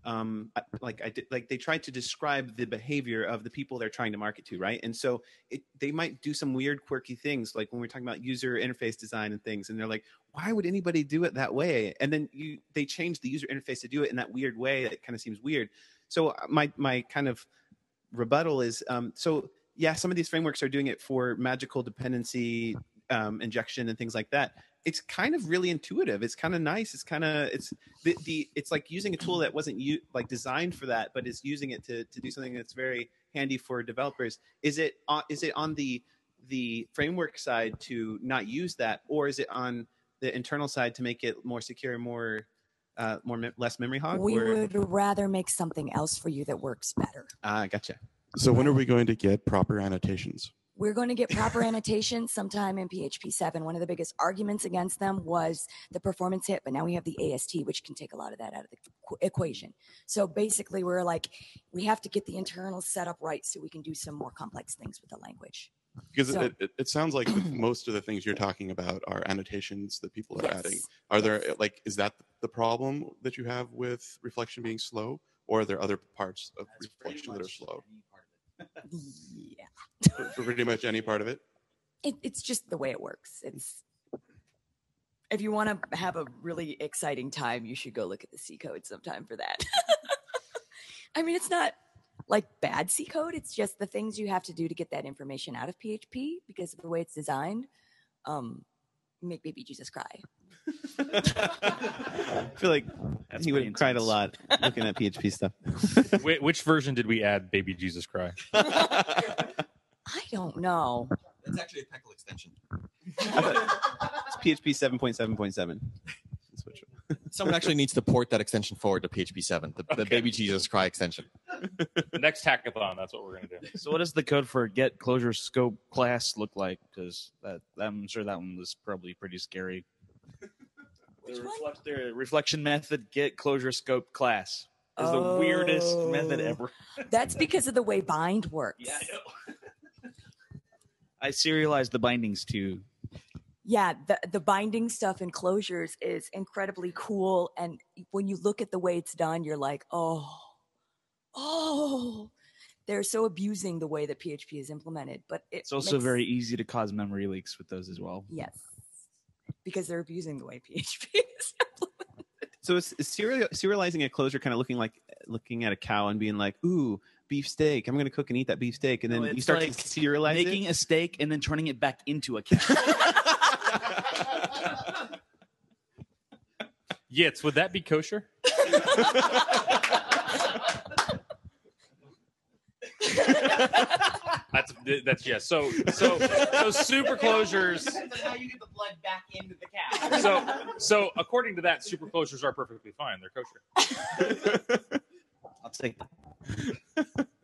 um like i did like they try to describe the behavior of the people they're trying to market to right? And so it, they might do some weird quirky things like when we're talking about user interface design and things and they're like why would anybody do it that way? And then you they change the user interface to do it in that weird way that kind of seems weird. So uh, my my kind of rebuttal is um, so yeah some of these frameworks are doing it for magical dependency um, injection and things like that it's kind of really intuitive it's kind of nice it's kind of it's the, the it's like using a tool that wasn't you like designed for that but is using it to, to do something that's very handy for developers is it on is it on the the framework side to not use that or is it on the internal side to make it more secure more uh more me- less memory hog we or would rather make something else for you that works better. ah gotcha So when are we going to get proper annotations? We're going to get proper <laughs> annotation sometime in PHP 7. One of the biggest arguments against them was the performance hit, but now we have the AST, which can take a lot of that out of the qu- equation. So basically, we're like, we have to get the internal setup right so we can do some more complex things with the language. Because So- it, it, it sounds like <clears throat> most of the things you're talking about are annotations that people are adding. Are there like is that the problem that you have with reflection being slow, or are there other parts of reflection that are slow? Yeah. For pretty much any part of it. It, it's just the way it works. It's if you want to have a really exciting time, you should go look at the C code sometime for that. <laughs> I mean, it's not like bad C code. It's just the things you have to do to get that information out of PHP because of the way it's designed. Um, make baby Jesus cry. I feel like he would have cried a lot looking at php stuff <laughs> Wh- which version did we add Baby Jesus Cry? <laughs> I don't know. That's actually a PECL extension. it's php 7.7.7 <laughs> Someone actually needs to port that extension forward to PHP 7, the, the Baby Jesus Cry extension. Next hackathon, that's what we're going to do. So, what does the code for get closure scope class look like? Because I'm sure that one was probably pretty scary. The, reflect, the reflection method get closure scope class is the weirdest method Oh. ever. That's because of the way bind works. Yeah, I know. <laughs> I serialized the bindings too. yeah the, the binding stuff and closures is incredibly cool and when you look at the way it's done you're like oh oh they're so abusing the way that PHP is implemented. But it It's also makes- very easy to cause memory leaks with those as well. yes, because they're abusing the way <laughs> PHP is. So is, is serial, serializing a closure kind of looking like looking at a cow and being like, "Ooh, beef steak. I'm going to cook and eat that beef steak," and then No, you start like to serialize making it. a steak and then turning it back into a <laughs> cow. Yitz, would that be kosher? <laughs> that's that's yes. So so so super closures. Depends <laughs> how you get the blood back into the cow. So so according to that, super closures are perfectly fine. They're kosher. I'll take that. <laughs>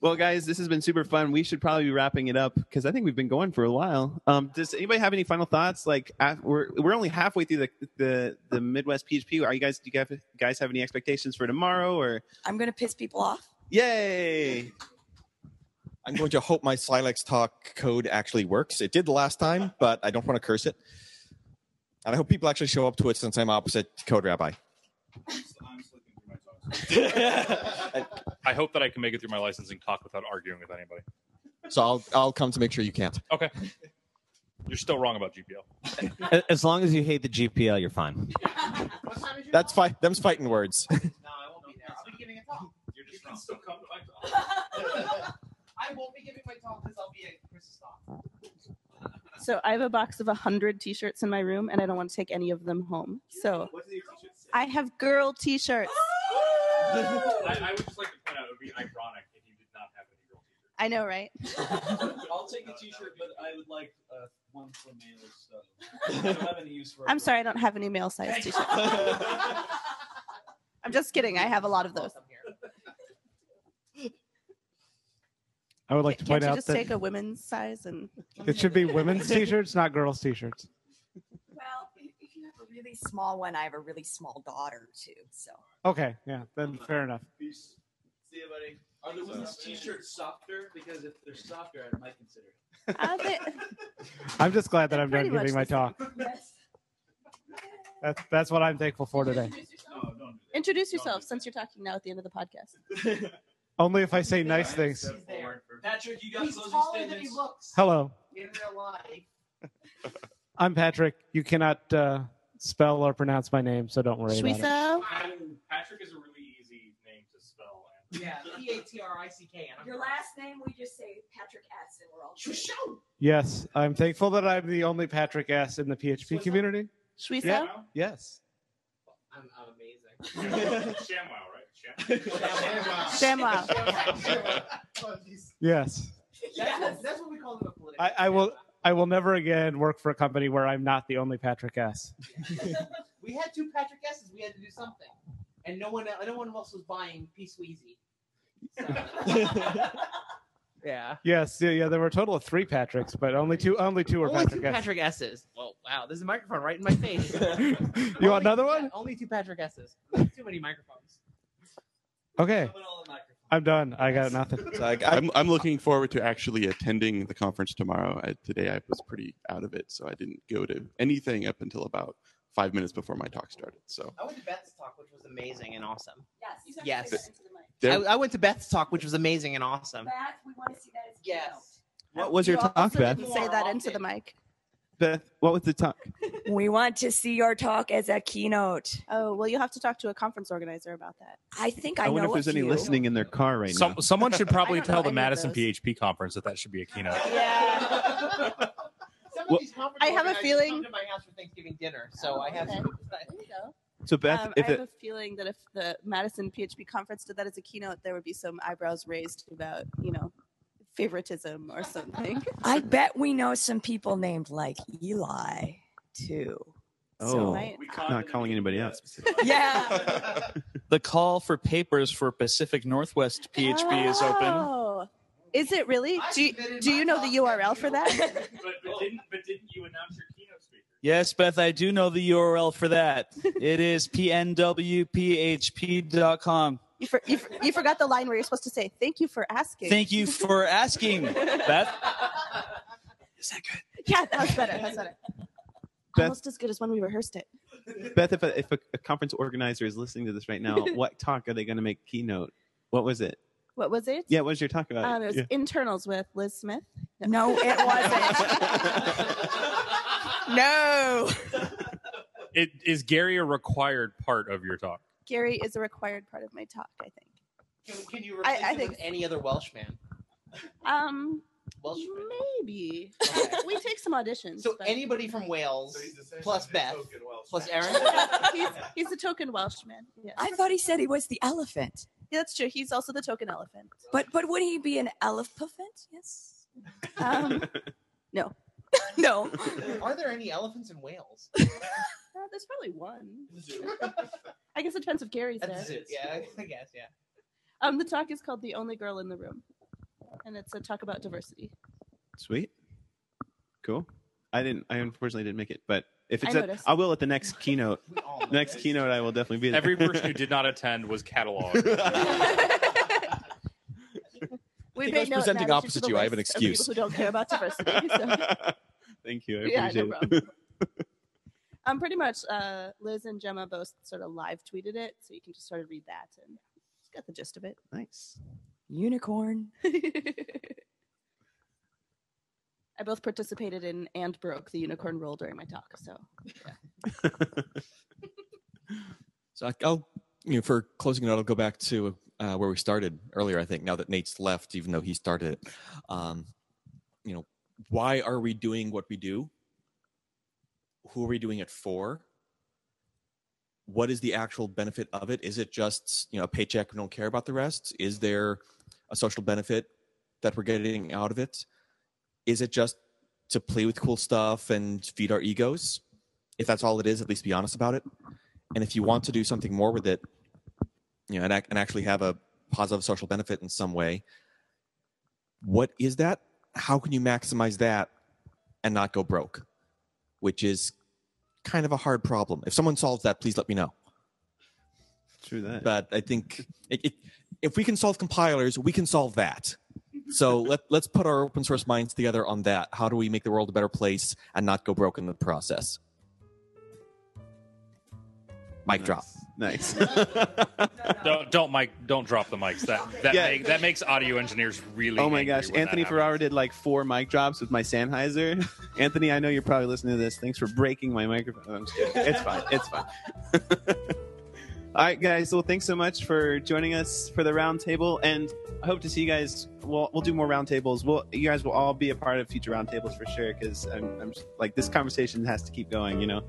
Well, guys, this has been super fun. We should probably be wrapping it up because I think we've been going for a while. Um, does anybody have any final thoughts? Like, af- we're we're only halfway through the the, the Midwest PHP. Are you guys? Do you guys, guys have any expectations for tomorrow? Or I'm going to piss people off. yay! I'm going to hope my Silex talk code actually works. It did the last time, but I don't want to curse it. And I hope people actually show up to it since I'm opposite Code Rabbi. I hope that I can make it through my licensing talk without arguing with anybody. So I'll I'll come to make sure you can't. Okay. You're still wrong about GPL. A- As long as you hate the GPL, you're fine. That's fine. Them's fighting words. No, I won't be there. I'll be giving a talk. You're just wrong. Still come to my talk. <laughs> I won't be giving my talk because I'll be at Chris's talk. So I have a box of 100 t-shirts in my room and I don't want to take any of them home. So I have girl t-shirts. <laughs> I, I would just like to point out it would be ironic if you did not have any girl I know, right? <laughs> I'll take a T-shirt, but I would like uh, one for male stuff. I don't have any use for. I'm sorry, I don't have any male size t-shirts. <laughs> I'm just kidding. I have a lot of those. I would like to Can't point you out just that take a women's size and <laughs> it should be women's <laughs> t-shirts, not girls' t-shirts. Well, if if you have a really small one, I have a really small daughter too. So Okay, yeah, then fair enough. Peace. See you, buddy. Are the women's T-shirts softer? Because if they're softer, I might consider it. Uh, they, <laughs> I'm just glad that I'm done pretty much giving my the talk. That's that's what I'm thankful for today. introduce yourself since you're talking now at the end of the podcast. Only if I say nice things. Patrick, you got He's closing taller than he statements. looks Hello, in real life. <laughs> I'm Patrick. You cannot uh, spell or pronounce my name, so don't worry about it. Shwisa? Patrick is a really easy name to spell. Yeah, P A T R I C K. your last name, we just say Patrick S, and we're all. Yes, I'm thankful that I'm the only Patrick S in the PHP community. Shwisa? Yeah. Yes. I'm, I'm amazing. <laughs> ShamWow, right? ShamWow. Yes. That's, that's what we call them a political. I, I will. I will never again work for a company where I'm not the only Patrick S. <laughs> we had two Patrick S's. We had to do something, and no one, no one else was buying P Sweezy. <laughs> yeah. Yes, yeah, yeah. There were a total of three Patricks, but only two. Only two were Only Patrick two S. Patrick S's. Well, wow, there's a microphone right in my face. <laughs> You want another one? Only two Patrick S's. Too many microphones. Okay. I'm done. I got nothing. I'm, I'm looking forward to actually attending the conference tomorrow. I, today I was pretty out of it, so I didn't go to anything up until about five minutes before my talk started. So I went to Beth's talk, which was amazing and awesome. Yes. Yes. There- I, I went to Beth's talk, which was amazing and awesome. Beth, we want to see that as Yes. What was your talk, also Beth? didn't say that into the mic. Beth, what was the talk? <laughs> We want to see your talk as a keynote. Oh, well, you'll have to talk to a conference organizer about that. I think I, I, wonder know if there's a any few. listening in their car right Some, now. someone should <laughs> probably tell the Madison. PHP conference that that should be a keynote. Yeah. <laughs> Some Well- these I have a feeling- come to my house for Thanksgiving dinner, so I have. okay. Some, There you go. So Beth, Um, if I have it, a feeling that if the Madison PHP conference did that as a keynote, there would be some eyebrows raised about, you know, favoritism or something. <laughs> I bet we know some people named like Eli too. oh, might- not calling anybody out. Yeah. <laughs> The call for papers for Pacific Northwest PHP is open. Oh, is it really? Do you, do you know the URL for that? But, <laughs> but, didn't, but didn't you announce your keynote speaker? Yes, Beth, I do know the URL for that. it is pnwphp.com. You, for, you, for- you forgot the line where you're supposed to say, thank you for asking. Thank you for asking, <laughs> Beth. Is that good? Yeah, that was better. That's better. Beth- Almost as good as when we rehearsed it. Beth, if a, if a, a conference organizer is listening to this right now, what <laughs> talk are they going to make keynote? What was it? What was it? Yeah, what was your talk about? Um, it was Yeah. internals with Liz Smith. No, it wasn't. <laughs> no. It is Gary a required part of your talk? Gary is a required part of my talk. I think. Can, can you I- replace I him think- with any other Welshman? Um, Welsh. maybe we take some auditions. So but- anybody from Wales plus Beth plus <laughs> Aaron. he's, he's the token Welshman. Yes. I thought he said he was the elephant. Yeah, that's true. He's also the token elephant. But but would he be an elephant? Yes. Um, <laughs> no. <laughs> no. Are there any elephants in Wales? <laughs> Uh, there's probably one. I guess it depends if Gary's there. That's it. Yeah, I guess. Yeah. Um, the talk is called "The Only Girl in the Room," and it's a talk about diversity. Sweet. Cool. I didn't. I unfortunately didn't make it, but if I it's, a, noticed. I will at the next <laughs> keynote. next keynote, I will definitely be there. Every person who did not attend was cataloged. We think I was presenting opposite you. I have an list of people excuse. Who don't care about diversity. So. Thank you. I Yeah, no appreciate problem. it. <laughs> Um, pretty much, uh, Liz and Gemma both sort of live tweeted it, so you can just sort of read that and just get the gist of it. nice. Unicorn. <laughs> I both participated in and broke the unicorn roll during my talk. So <laughs> So I- I'll, you know, for closing note, I'll go back to uh, where we started earlier. I think now that Nate's left, even though he started it, um, you know, why are we doing what we do? Who are we doing it for? What is the actual benefit of it? Is it just you know a paycheck? We don't care about the rest. Is there a social benefit that we're getting out of it? Is it just to play with cool stuff and feed our egos? If that's all it is, at least be honest about it. And if you want to do something more with it, you know, and, and actually have a positive social benefit in some way, what is that? How can you maximize that and not go broke? Which is kind of a hard problem. If someone solves that, please let me know. True that. But I think it, it, if we can solve compilers, we can solve that. So <laughs> let, let's put our open source minds together on that. How do we make the world a better place and not go broke in the process? Mic drop. Nice. <laughs> don't don't mic don't drop the mics. That that Yeah. make, that makes audio engineers really. Oh my angry gosh, Anthony. Ferrara did like four mic drops with my Sennheiser. <laughs> Anthony, I know you're probably listening to this. Thanks for breaking my microphone. I'm just kidding. It's fine. It's fine. <laughs> All right, guys. Well, thanks so much for joining us for the roundtable, and I hope to see you guys. We'll we'll do more roundtables. We'll you guys will all be a part of future roundtables for sure because I'm, I'm just, like this conversation has to keep going, you know.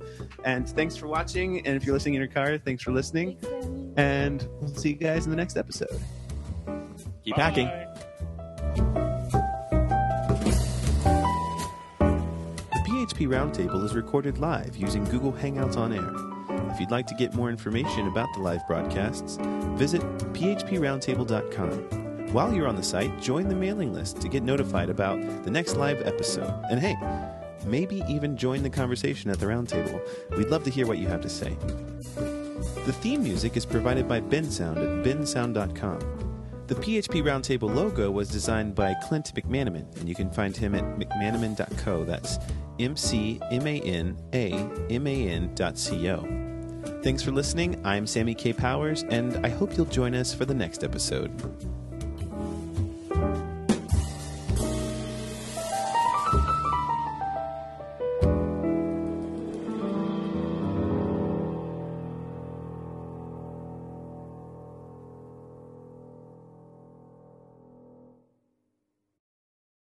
And thanks for watching, and if you're listening in your car, thanks for listening, and we'll see you guys in the next episode. Keep hacking. The PHP Roundtable is recorded live using Google Hangouts on Air. If you'd like to get more information about the live broadcasts, visit phproundtable.com. While you're on the site, join the mailing list to get notified about the next live episode. And hey, maybe even join the conversation at the roundtable. We'd love to hear what you have to say. The theme music is provided by Bensound at bensound.com. The PHP Roundtable logo was designed by Clint McManaman, and you can find him at mcmanaman.co. That's M C M A N A M A N dot C O. Thanks for listening. I'm Sammy Kaye Powers, and I hope you'll join us for the next episode.